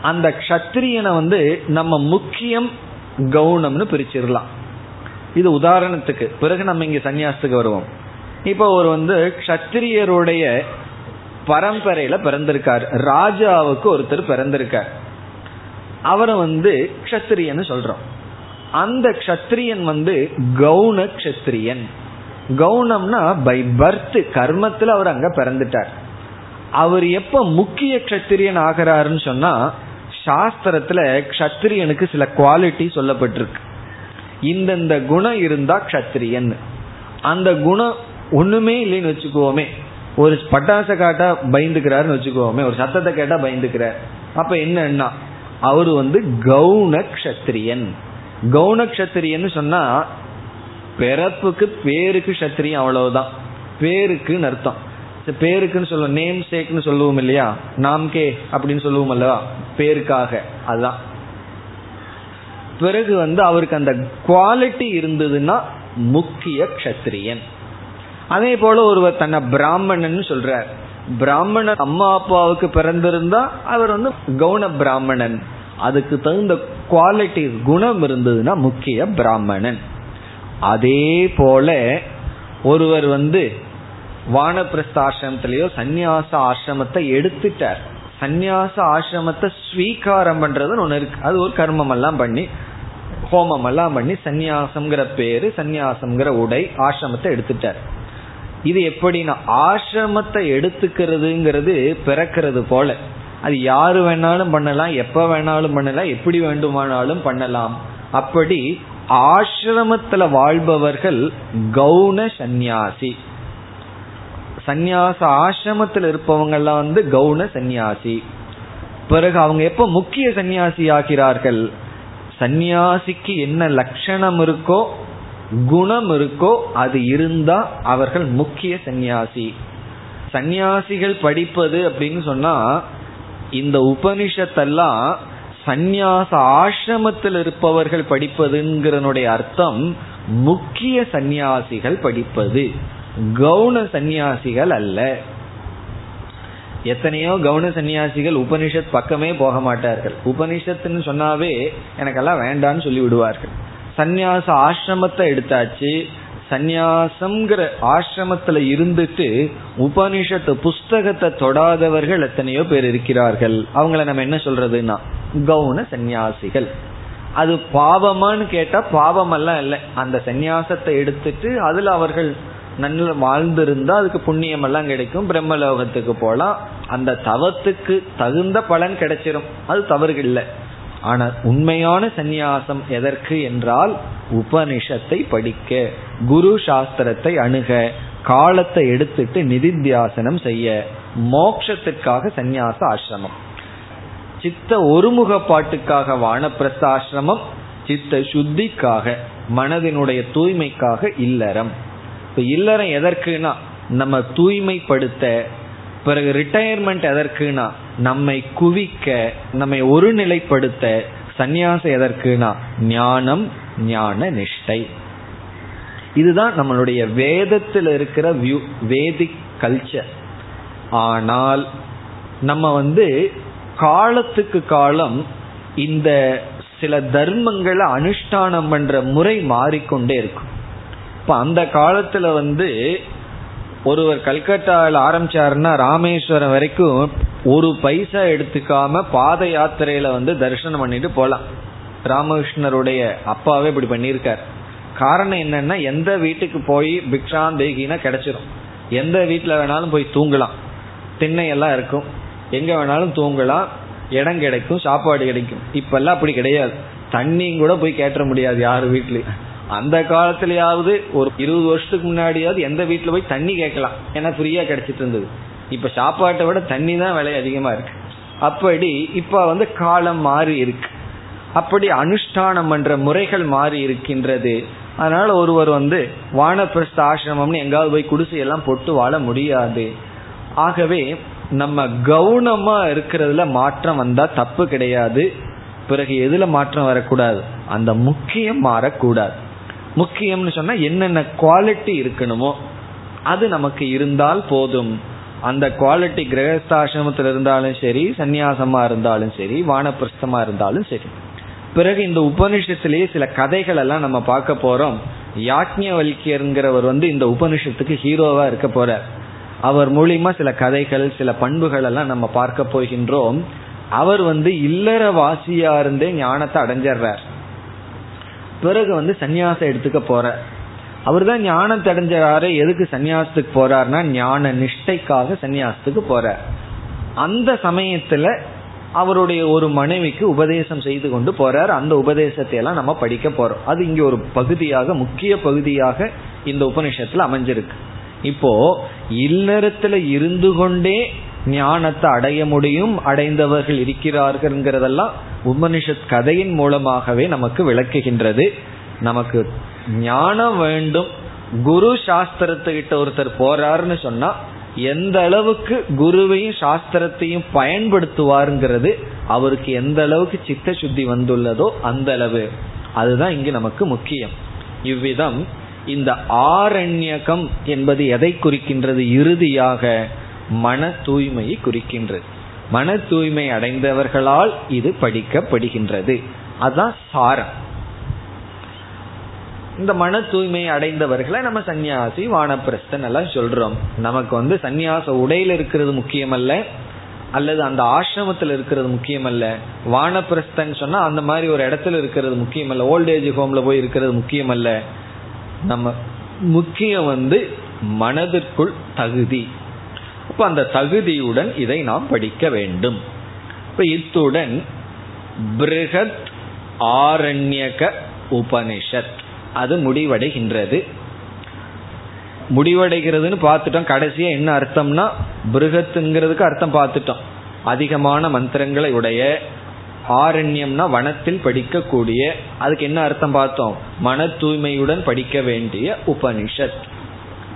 அந்த க்ஷத்ரியனை வந்து நம்ம முக்கியம் கவுனம்னு பிரிச்சிடலாம். இது உதாரணத்துக்கு. பிறகு நம்ம இங்க சன்னியாசத்துக்கு வருவோம். இப்போ ஒரு வந்து க்ஷத்திரியருடைய பரம்பரையில பிறந்திருக்கார். ராஜாவுக்கு ஒருத்தர் பிறந்திருக்கார். அவரை வந்து க்ஷத்திரியன்னு சொல்றோம். அந்த கஷத்திரியன் வந்து கவுன க்ஷத்திரியன் கவுனம்னா பை பர்த் கர்மத்தில் அவர் அங்க பிறந்துட்டார். அவர் எப்ப முக்கிய க்ஷத்திரியன் ஆகிறாருன்னு சொன்னா சாஸ்திரத்துல க்ஷத்திரியனுக்கு சில குவாலிட்டி சொல்லப்பட்டிருக்கு. இந்தந்த குணம் இருந்தா கஷத்திரியன் அந்த குணம் ஒண்ணுமே இல்லைன்னு வச்சுக்கோமே. ஒரு பட்டாசை காட்டா பயந்துக்கிறாருன்னு வச்சுக்கோமே. ஒரு சத்தத்தை கேட்டா பயந்துக்கிறார். அப்ப என்னன்னா அவர் வந்து கவுன கஷத்திரியன் கவுன கஷத்திரியன் சொன்னா பிறப்புக்கு பேருக்கு கஷத்திரியம் அவ்வளவுதான். பேருக்குன்னு அர்த்தம். பேருக்குன்னு சொல்லுவோம் நேம் சேக்னு சொல்லுவோம் இல்லையா? நாம்கே அப்படின்னு சொல்லுவோம் அல்லவா? பேருக்காக. அதுதான் பிறகு வந்து அவருக்கு அந்த குவாலிட்டி இருந்ததுன்னா முக்கிய கஷத்திரியன் அதே போல ஒருவர் தன்னை பிராமணன் சொல்றார். பிராமணன் அம்மா அப்பாவுக்கு பிறந்திருந்தா அவர் வந்து கவுன பிராமணன். அதுக்கு தகுந்த குவாலிட்டி குணம் இருந்ததுன்னா முக்கிய பிராமணன். அதே போல ஒருவர் வந்து வானப்பிரஸ்த ஆசிரமத்திலேயோ சந்நியாச ஆசிரமத்தை எடுத்துட்டார். சந்நியாச ஆசிரமத்தை ஸ்வீகாரம் பண்றதுன்னு ஒன்று இருக்கு. அது ஒரு கர்மம் எல்லாம் பண்ணி ஹோமம் எல்லாம் பண்ணி சந்நியாசம்ங்கிற பேரு சந்நியாசம்ங்கிற உடை ஆசிரமத்தை எடுத்துட்டார். இது எப்படின்னா ஆசிரமத்தை எடுத்துக்கிறதுங்கிறது பிறக்கிறது போல. அது யாரு வேணாலும் பண்ணலாம் எப்ப வேணாலும் பண்ணலாம் எப்படி வேண்டுமானாலும் பண்ணலாம். அப்படி ஆசிரமத்துல வாழ்பவர்கள் கவுன சந்நியாசி. சந்நியாச ஆசிரமத்தில் இருப்பவங்கெல்லாம் வந்து கவுன சந்நியாசி. பிறகு அவங்க எப்ப முக்கிய சந்நியாசி ஆகிறார்கள் சந்நியாசிக்கு என்ன லட்சணம் இருக்கோ குணம் இருக்கோ அது இருந்தா அவர்கள் முக்கிய சந்நியாசி. சந்நியாசிகள் படிப்பது அப்படின்னு சொன்னா இந்த உபனிஷத்தெல்லாம் சந்நியாச ஆசிரமத்தில் இருப்பவர்கள் படிப்பதுங்கிறனுடைய அர்த்தம் முக்கிய சந்நியாசிகள் படிப்பது. கவுன சந்நியாசிகள் அல்ல. எத்தனையோ கவுன சன்னியாசிகள் உபனிஷத் பக்கமே போக மாட்டார்கள். உபனிஷத்துன்னு சொன்னாவே எனக்கெல்லாம் வேண்டான்னு சொல்லி விடுவார்கள் சந்நியாச ஆசிரமத்தை எடுத்தாச்சு. சந்நியாசம்ங்கிற ஆசிரமத்துல இருந்துட்டு உபனிஷத்து புஸ்தகத்தை தொடாதவர்கள் எத்தனையோ பேர் இருக்கிறார்கள். அவங்கள நம்ம என்ன சொல்றதுன்னா கவுன சந்நியாசிகள். அது பாவமான்னு கேட்டா பாவமெல்லாம் இல்லை. அந்த சந்நியாசத்தை எடுத்துட்டு அதுல அவர்கள் நல்ல வாழ்ந்திருந்தா அதுக்கு புண்ணியம் எல்லாம் கிடைக்கும். பிரம்மலோகத்துக்கு போலாம். அந்த தவத்துக்கு தகுந்த பலன் கிடைச்சிரும். அது தவறுகள் இல்லை. ஆனால் உண்மையான சந்நியாசம் எதற்கு என்றால் உபனிஷத்தை படிக்க குரு சாஸ்திரத்தை அணுக காலத்தை எடுத்துட்டு நிதித்தியாசனம் செய்ய மோக்ஷத்துக்காக சந்நியாச ஆசிரமம். சித்த ஒருமுகப்பாட்டுக்காக வானப்பிரஸ்த ஆசிரமம் சித்த சுத்திக்காக மனதினுடைய தூய்மைக்காக இல்லறம். இப்ப இல்லறம் எதற்குனா நம்ம தூய்மைப்படுத்த பிறகு ரிட்டையர்மெண்ட் எதற்குனா நம்மை குவிக்க நம்மை ஒருநிலைப்படுத்த சந்நியாசம் எதற்குனா ஞானம் ஞான நிஷ்டை. இதுதான் நம்மளுடைய வேதத்தில் இருக்கிற வியூ வேதிக் கல்ச்சர் ஆனால் நம்ம வந்து காலத்துக்கு காலம் இந்த சில தர்மங்களை அனுஷ்டானம் பண்ற முறை மாறிக்கொண்டே இருக்கும். இப்ப அந்த காலத்துல வந்து ஒருவர் கல்கட்டாவில் ஆரம்பிச்சாருன்னா ராமேஸ்வரம் வரைக்கும் ஒரு பைசா எடுத்துக்காம பாத யாத்திரையில வந்து தரிசனம் பண்ணிட்டு போலாம். ராமகிருஷ்ணருடைய அப்பாவே இப்படி பண்ணியிருக்கார். காரணம் என்னன்னா எந்த வீட்டுக்கு போய் பிக்ஷான் தேகினா கிடைச்சிரும். எந்த வீட்டில் வேணாலும் போய் தூங்கலாம். திண்ணை எல்லாம் இருக்கும். எங்க வேணாலும் தூங்கலாம். இடம் கிடைக்கும் சாப்பாடு கிடைக்கும். இப்பெல்லாம் அப்படி கிடையாது. தண்ணியும் கூட போய் கேட்ட முடியாது யார் வீட்லயும். அந்த காலத்திலேயாவது ஒரு இருபது வருஷத்துக்கு முன்னாடியாவது எந்த வீட்டில் போய் தண்ணி கேட்கலாம்? ஏன்னா ஃப்ரீயா கிடைச்சிட்டு இருந்தது. இப்ப சாப்பாட்டை விட தண்ணி தான் விலை அதிகமா இருக்கு. அப்படி இப்ப வந்து காலம் மாறி இருக்கு. அப்படி அனுஷ்டானம் என்ற முறைகள் மாறி இருக்கின்றது. அதனால ஒருவர் வந்து வானப்பிரஸ்த ஆசிரமம்னு எங்காவது போய் குடிசையெல்லாம் போட்டு வாழ முடியாது. ஆகவே நம்ம கவுனமா இருக்கிறதுல மாற்றம் வந்தா தப்பு கிடையாது. பிறகு எதுல மாற்றம் வரக்கூடாது? அந்த முக்கியம் மாறக்கூடாது. முக்கியம்னு சொன்னா என்னென்ன குவாலிட்டி இருக்கணுமோ அது நமக்கு இருந்தால் போதும். அந்த குவாலிட்டி கிரகஸ்தாசிரமத்தில் இருந்தாலும் சரி சந்நியாசமா இருந்தாலும் சரி வானப்பிரஸ்தமா இருந்தாலும் சரி. பிறகு இந்த உபனிஷத்திலேயே சில கதைகள் எல்லாம் நம்ம பார்க்க போறோம். யாக்ஞவல்கியருங்கிறவர் வந்து இந்த உபனிஷத்துக்கு ஹீரோவா இருக்க போறார். அவர் மூலியமா சில கதைகள் சில பண்புகள் எல்லாம் நம்ம பார்க்க போகின்றோம். அவர் வந்து இல்லற வாசியா இருந்தே ஞானத்தை அடைஞ்சிடுறார். பிறகு வந்து சன்னியாசம் எடுத்துக்க போற. அவர் தான் ஞானம் அடைஞ்சாரு எதுக்கு சன்னியாசத்துக்கு போறாருன்னா ஞான நிஷ்டைக்காக சன்னியாசத்துக்கு போறார் அந்த சமயத்துல அவருடைய ஒரு மனைவிக்கு உபதேசம் செய்து கொண்டு போறார். அந்த உபதேசத்தை எல்லாம் நம்ம படிக்க போறோம். அது இங்க ஒரு பகுதியாக முக்கிய பகுதியாக இந்த உபனிஷத்துல அமைஞ்சிருக்கு. இப்போ இல்லறத்துல இருந்து கொண்டே ஞானத்தை அடைய முடியும் அடைந்தவர்கள் இருக்கிறார்கள்ங்கிறதெல்லாம் உபனிஷத் கதையின் மூலமாகவே நமக்கு விளக்குகின்றது. நமக்கு ஞானம் வேண்டும். குரு சாஸ்திரத்துக்கிட்ட ஒருத்தர் போறாருன்னு சொன்னா எந்த அளவுக்கு குருவையும் சாஸ்திரத்தையும் பயன்படுத்துவாருங்கிறது அவருக்கு எந்த அளவுக்கு சித்த சுத்தி வந்துள்ளதோ அந்த அளவு. அதுதான் இங்கு நமக்கு முக்கியம். இவ்விதம் இந்த ஆரண்யகம் என்பது எதை குறிக்கின்றது? இறுதியாக மன தூய்மையை குறிக்கின்றது. மன தூய்மை அடைந்தவர்களால் இது படிக்கப்படுகின்றது. அதுதான் சாரம். இந்த மன தூய்மை அடைந்தவர்களை நம்ம சன்னியாசி வானப்பிரஸ்தன் எல்லாம் சொல்றோம். நமக்கு வந்து சன்னியாச உடையில இருக்கிறது முக்கியமல்ல அல்லது அந்த ஆசிரமத்தில் இருக்கிறது முக்கியமல்ல. வானப்பிரஸ்தன் சொன்னா அந்த மாதிரி ஒரு இடத்துல இருக்கிறது முக்கியமல்ல. ஓல்டேஜ் ஹோம்ல போய் இருக்கிறது முக்கியமல்ல. நம்ம முக்கியம் வந்து மனதிற்குள் தகுதி. இப்ப அந்த தகுதியுடன் இதை நாம் படிக்க வேண்டும். இப்ப இத்துடன் பிருகத் ஆரண்யக உபனிஷத். அது முடிவடைகின்றது. முடிவடைகிறதுன்னு பார்த்துட்டோம். கடைசியா என்ன அர்த்தம்னா பிருகத்துங்கிறதுக்கு அர்த்தம் பார்த்துட்டோம். அதிகமான மந்திரங்களை உடைய ஆரண்யம்னா வனத்தில் படிக்கக்கூடிய அதுக்கு என்ன அர்த்தம் பார்த்தோம்? மன தூய்மையுடன் படிக்க வேண்டிய உபனிஷத்.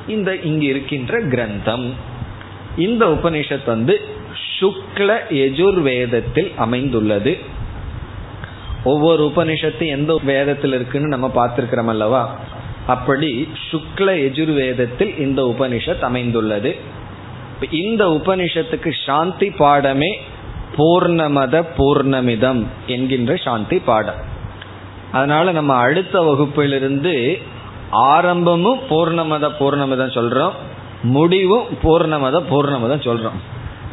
இந்த இங்கு இருக்கின்ற கிரந்தம். இந்த உபனிஷத் வந்து சுக்ல எஜுர்வேதத்தில் அமைந்துள்ளது. ஒவ்வொரு உபனிஷத்து எந்த வேதத்தில் இருக்குன்னு நம்ம பார்த்திருக்கிறோம் அல்லவா? அப்படி சுக்ல எஜுர்வேதத்தில் இந்த உபனிஷத் அமைந்துள்ளது. இந்த உபனிஷத்துக்கு சாந்தி பாடமே பூர்ணமத பூர்ணமிதம் என்கின்ற சாந்தி பாடம். அதனால நம்ம அடுத்த வகுப்பிலிருந்து ஆரம்பமும் பூர்ணமத பூர்ணமிதம் சொல்றோம். முடிவும் பூர்ணமதம் பூர்ணமதம் சொல்கிறோம்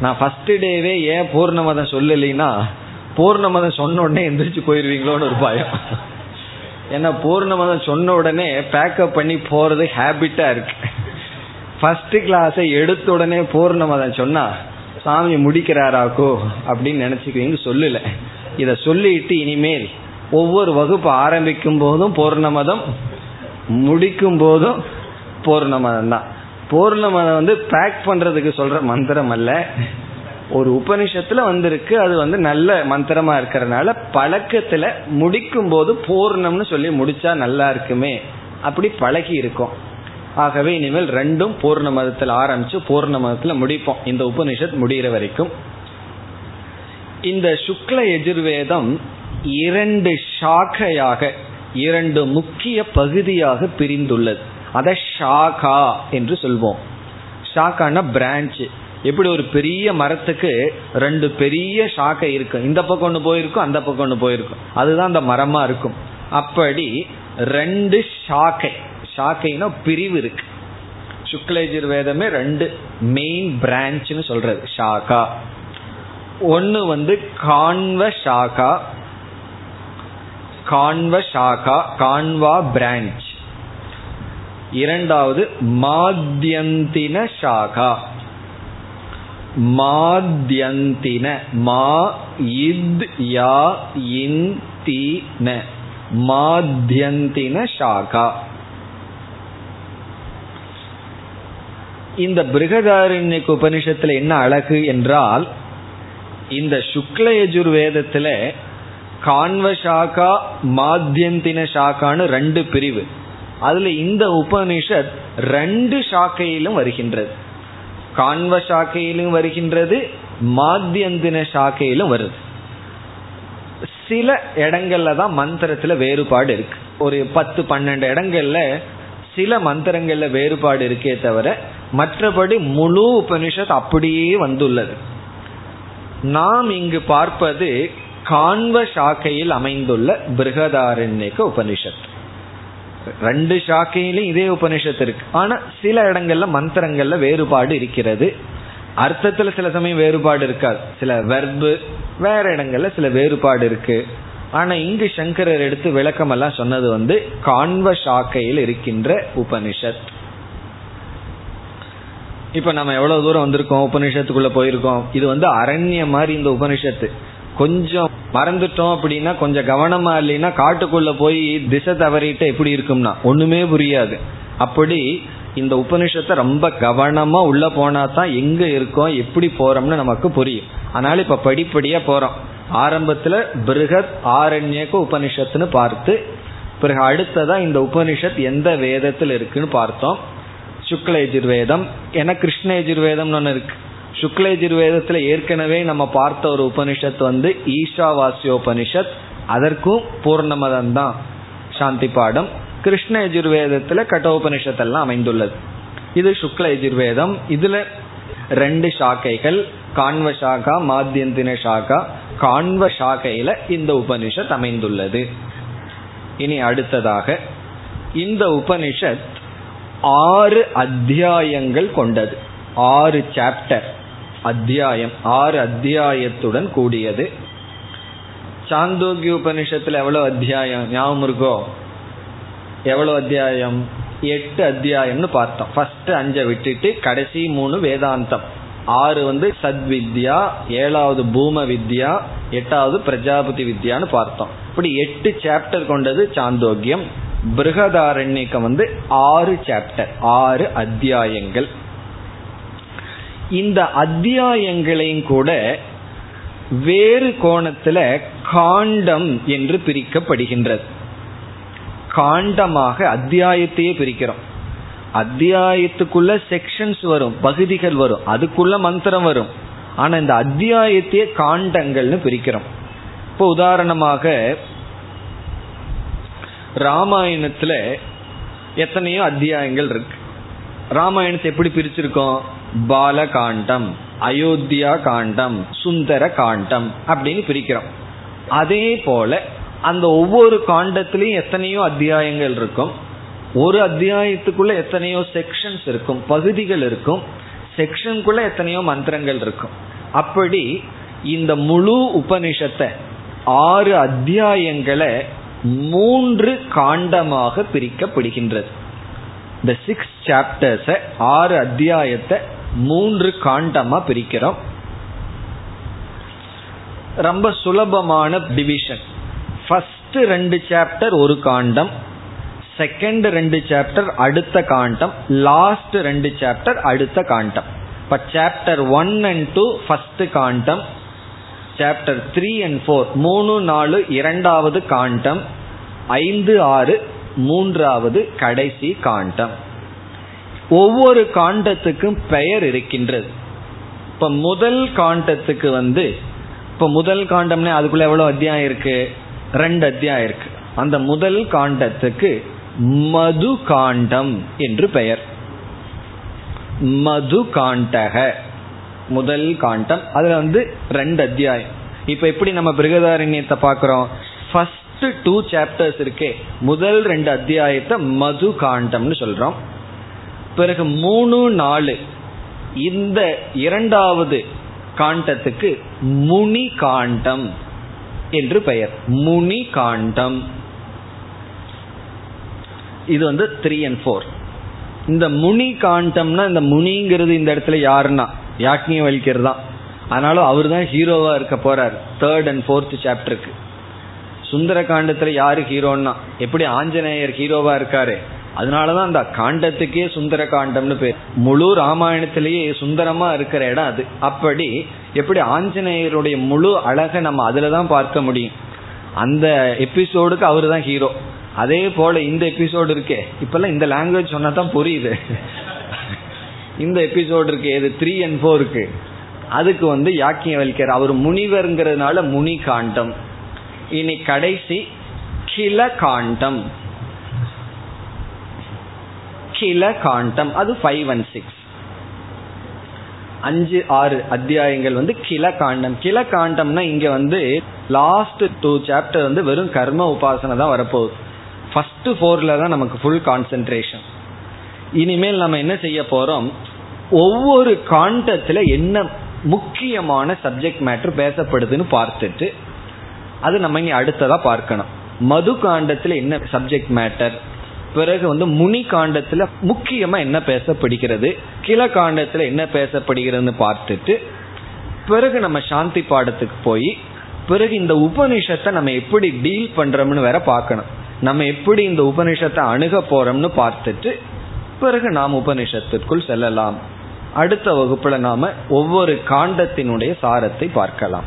நான் ஃபர்ஸ்ட் டேவே ஏன் பூர்ணமதம் சொல்லலைன்னா பூர்ணமதம் சொன்ன உடனே எந்திரிச்சு போயிருவீங்களோன்னு ஒரு பயம். ஏன்னா பூர்ணமதம் சொன்ன உடனே பேக்கப் பண்ணி போகிறது ஹேபிட்டாக இருக்கு. ஃபர்ஸ்ட் கிளாஸை எடுத்த உடனே பூர்ணமதம் சொன்னா சாமி முடிக்கிறாராக்கோ? அப்படின்னு நினைச்சுக்குவீங்க சொல்லலை. இதை சொல்லிட்டு இனிமேல் ஒவ்வொரு வகுப்பு ஆரம்பிக்கும் போதும் பூர்ணமதம் முடிக்கும் போதும் பூர்ணமதம் தான். பூர்ணமதம் வந்து பேக் பண்றதுக்கு சொல்ற மந்திரம் அல்ல. ஒரு உபனிஷத்துல வந்திருக்கு. அது வந்து நல்ல மந்திரமா இருக்கிறதுனால பழக்கத்துல முடிக்கும் போது பூர்ணம்னு சொல்லி முடிச்சா நல்லா இருக்குமே. அப்படி பழகி இருக்கும். ஆகவே இனிமேல் ரெண்டும் பூர்ண மதத்தில் ஆரம்பிச்சு பூர்ண மதத்துல முடிப்போம். இந்த உபனிஷத் முடிகிற வரைக்கும். இந்த சுக்ல எஜுர்வேதம் இரண்டு ஷாக்கையாக இரண்டு முக்கிய பகுதியாக பிரிந்துள்ளது. அதை ஷாகா என்று சொல்வோம். ஷாக்கான பிரான்ச். எப்படி ஒரு பெரிய மரத்துக்கு ரெண்டு பெரிய ஷாக்கை இருக்கும். இந்த பக்கம் ஒன்று போயிருக்கும் அந்த பக்கம் ஒன்று போயிருக்கும். அதுதான் அந்த மரமா இருக்கும். அப்படி ரெண்டு ஷாக்கை ஷாக்கைனா பிரிவு இருக்கு. சுக்லேஜர் வேதமே ரெண்டு மெயின் பிரான்ச்னு சொல்றது ஷாகா. ஒன்று வந்து கான்வ ஷாக்கா கான்வ ஷாக்கா கான்வா பிரான்ச் இரண்டாவது மாத்தியந்தின சாகா மாத்தியந்தின மா இத் யா இன் தீன மாத்தியந்தின சாகா இந்த பிருகதாரண்யக்கு உபனிஷத்துல என்ன அழகு என்றால் இந்த சுக்ல யஜுர்வேதத்துல கான்வ சாக்கா மாத்தியந்தின சாகான்னு ரெண்டு பிரிவு. அதுல இந்த உபனிஷத் ரெண்டு சாக்கையிலும் வருகின்றது. கான்வ சாக்கையிலும் வருகின்றது மாத்தியந்தின சாக்கையிலும் வருது. சில இடங்கள்ல தான் மந்திரத்துல வேறுபாடு இருக்கு. ஒரு பத்து பன்னெண்டு இடங்கள்ல சில மந்திரங்கள்ல வேறுபாடு இருக்கே தவிர மற்றபடி முழு உபனிஷத் அப்படியே வந்துள்ளது. நாம் இங்கு பார்ப்பது கான்வ சாக்கையில் அமைந்துள்ள பிருகதாரண்யக உபனிஷத் ரெண்டு சாக்கையிலும் இதே உபனிஷத்து இருக்கு. ஆனா சில இடங்கள்ல மந்திரங்கள்ல வேறுபாடு இருக்கிறது. அர்த்தத்துல சில சமயம் வேறுபாடு இருக்காது. சில வெர்பு வேற இடங்கள்ல சில வேறுபாடு இருக்கு. ஆனா இங்கு சங்கரர் எடுத்து விளக்கம் எல்லாம் சொன்னது வந்து கான்வ சாக்கையில் இருக்கின்ற உபனிஷத் இப்ப நம்ம எவ்வளவு தூரம் வந்திருக்கோம் உபனிஷத்துக்குள்ள போயிருக்கோம். இது வந்து அரண்யம் மாதிரி இந்த உபனிஷத்து கொஞ்சம் மறந்துட்டோம் அப்படின்னா கொஞ்சம் கவனமா இல்லைன்னா காட்டுக்குள்ள போய் திசை தவறிட்டு எப்படி இருக்கும்னா ஒண்ணுமே புரியாது. அப்படி இந்த உபனிஷத்தை ரொம்ப கவனமா உள்ள போனா தான் எங்க இருக்கோம் எப்படி போறோம்னு நமக்கு புரியும். அதனால இப்ப படிப்படியா போறோம். ஆரம்பத்துல பிருகத் ஆரண்யக்க உபனிஷத்துன்னு பார்த்து பிறகு அடுத்ததா இந்த உபனிஷத் எந்த வேதத்தில் இருக்குன்னு பார்த்தோம். சுக்ல எஜுர்வேதம் ஏன்னா கிருஷ்ண எஜுர்வேதம்னு ஒன்று இருக்கு. சுக்லஜுர்வேதத்துல ஏற்கனவே நம்ம பார்த்த ஒரு உபனிஷத் வந்து ஈஷாவாசியோபனிஷத். அதற்கும் பூர்ணமதம் தான் சாந்தி பாடம் கிருஷ்ண எஜுர்வேதத்துல கட்டோபனிஷத்தெல்லாம் அமைந்துள்ளது. இது சுக்ல எஜுர்வேதம் இதுல ரெண்டு சாக்கைகள் கான்வ சாக்கா மாத்தியந்தின சாக்கா கான்வ சாக்கையில இந்த உபனிஷத் அமைந்துள்ளது. இனி அடுத்ததாக இந்த உபனிஷத் ஆறு அத்தியாயங்கள் கொண்டது. ஆறு சாப்டர் அத்தியாயம் ஆறு அத்தியாயத்துடன் கூடியது. சாந்தோக்கிய உபனிஷத்துல எவ்வளவு அத்தியாயம்? ஞாபகம் இருக்கோ? எவ்வளவு அத்தியாயம்? எட்டு அத்தியாயம்னு பார்த்தோம். ஃபர்ஸ்ட் அஞ்சை விட்டுட்டு கடைசி மூணு வேதாந்தம். ஆறு வந்து சத்வித்யா ஏழாவது பூம வித்யா எட்டாவது பிரஜாபதி வித்யான்னு பார்த்தோம். இப்படி எட்டு சாப்டர் கொண்டது சாந்தோக்கியம். பிருகதாரண்யக்கம் வந்து ஆறு சாப்டர் ஆறு அத்தியாயங்கள். இந்த அத்தியாயங்களையும் கூட வேறு கோணத்துல காண்டம் என்று பிரிக்கப்படுகின்றது. காண்டமாக அத்தியாயத்தையே பிரிக்கிறோம். அத்தியாயத்துக்குள்ள செக்ஷன்ஸ் வரும் பகுதிகள் வரும் அதுக்குள்ள மந்திரம் வரும். ஆனா இந்த அத்தியாயத்தையே காண்டங்கள்னு பிரிக்கிறோம். இப்போ உதாரணமாக ராமாயணத்துல எத்தனையோ அத்தியாயங்கள் இருக்கு. ராமாயணத்தை எப்படி பிரிச்சிருக்கோம்? பாலகாண்டம் அயோத்தியா காண்டம் சுந்தர காண்டம் அப்படின்னு பிரிக்கிறோம். அதே போல அந்த ஒவ்வொரு காண்டத்திலையும் எத்தனையோ அத்தியாயங்கள் இருக்கும். ஒரு அத்தியாயத்துக்குள்ள எத்தனையோ செக்ஷன்ஸ் இருக்கும் பகுதிகள் இருக்கும். செக்ஷனுக்குள்ள எத்தனையோ மந்திரங்கள் இருக்கும். அப்படி இந்த முழு உபனிஷத்தை ஆறு அத்தியாயங்களை மூன்று காண்டமாக பிரிக்கப்படுகின்றது. இந்த சிக்ஸ் சாப்டர்ஸை ஆறு அத்தியாயத்தை மூன்று காண்டமா பிரிக்கிறோம். ரொம்ப சுலபமான டிவிஷன் ஃபர்ஸ்ட் ரெண்டு சாப்டர் ஒரு காண்டம். செகண்ட் ரெண்டு சாப்டர் அடுத்த காண்டம். லாஸ்ட் ரெண்டு சாப்டர் அடுத்த காண்டம். இப்போ chapter one and two first Kandam. Chapter three and four மூணு நாலு இரண்டாவது காண்டம். ஐந்து ஆறு மூன்றாவது கடைசி காண்டம். ஒவ்வொரு காண்டத்துக்கும் பெயர் இருக்கின்றது. இப்ப முதல் காண்டத்துக்கு வந்து இப்ப முதல் காண்டம்னா அதுக்குள்ள எவ்வளவு அத்தியாயம் இருக்கு? ரெண்டு அத்தியாயம் இருக்கு. அந்த முதல் காண்டத்துக்கு மது காண்டம் என்று பெயர். மது காண்டக. முதல் காண்டம். அதுல வந்து ரெண்டு அத்தியாயம். இப்ப எப்படி நம்ம பிருகதாரண்யத்தை பாக்குறோம் ஃபர்ஸ்ட் டூ சாப்டர்ஸ் இருக்கே. முதல் ரெண்டு அத்தியாயத்தை மது காண்டம்னு சொல்றோம். பிறகு மூணு நாலு. இந்த இரண்டாவது காண்டத்துக்கு முனி காண்டம் என்று பெயர். முனி காண்டம் இது வந்து த்ரீ அண்ட் ஃபோர் இந்த முனி காண்டம்னா இந்த முனிங்கிறது இந்த இடத்துல யாருன்னா? யாக்னிய வலிக்கிறது? தான் அதனால அவர் தான் ஹீரோவா இருக்க போறார். தேர்ட் அண்ட் ஃபோர்த் சாப்டருக்கு சுந்தர காண்டத்துல யாரு ஹீரோன்னா எப்படி ஆஞ்சநேயர் ஹீரோவா இருக்காரு? அதனாலதான் அந்த காண்டத்துக்கே சுந்தர காண்டம்னு பேர். முழு ராமாயணத்திலேயே சுந்தரமா இருக்கிற இடம் அது. அப்படி எப்படி ஆஞ்சநேயருடைய முழு அழகை நம்ம அதுலதான் பார்க்க முடியும். அந்த எபிசோடுக்கு அவர் தான் ஹீரோ அதே போல இந்த எபிசோடு இருக்கே. இப்பெல்லாம் இந்த லாங்குவேஜ் சொன்னா தான் புரியுது. இந்த எபிசோடு இருக்கு இது த்ரீ அண்ட் ஃபோருக்கு அதுக்கு வந்து யாக்கியவல்யர் அவர் முனிவருங்கிறதுனால முனி காண்டம் இனி கடைசி கில காண்டம் அகில காண்டம். அது ஃபைவ் அண்ட் சிக்ஸ் அஞ்சு ஆறு அத்தியாயங்கள் வந்து கில காண்டம். கில காண்டம்னா இங்க வந்து லாஸ்ட் டூ சாப்டர் வந்து வெறும் கர்ம உபாசனை தான் வரப்போகுது. ஃபர்ஸ்ட் ஃபோர்ல தான் நமக்கு ஃபுல் கான்சென்ட்ரேஷன் இனிமேல் நம்ம என்ன செய்ய போறோம்? ஒவ்வொரு காண்டத்துல என்ன முக்கியமான சப்ஜெக்ட் மேட்டர் பேசப்படுதுன்னு பார்த்துட்டு அது நம்ம இங்க அடுத்ததா பார்க்கணும். மது காண்டத்துல என்ன சப்ஜெக்ட் மேட்டர் பிறகு வந்து முனி காண்டத்துல முக்கியமா என்ன பேசப்படுகிறது? கிள காண்டத்துல என்ன பேசப்படுகிறதுன்னு பார்த்துட்டு பிறகு நம்ம சாந்தி பாடத்துக்கு போய் பிறகு இந்த உபனிஷத்தை நம்ம எப்படி டீல் பண்றோம்னு வேற பார்க்கணும். நம்ம எப்படி இந்த உபனிஷத்தை அணுக போறோம்னு பார்த்துட்டு பிறகு நாம் உபனிஷத்திற்குள் செல்லலாம். அடுத்த வகுப்புல நாம ஒவ்வொரு காண்டத்தினுடைய சாரத்தை பார்க்கலாம்.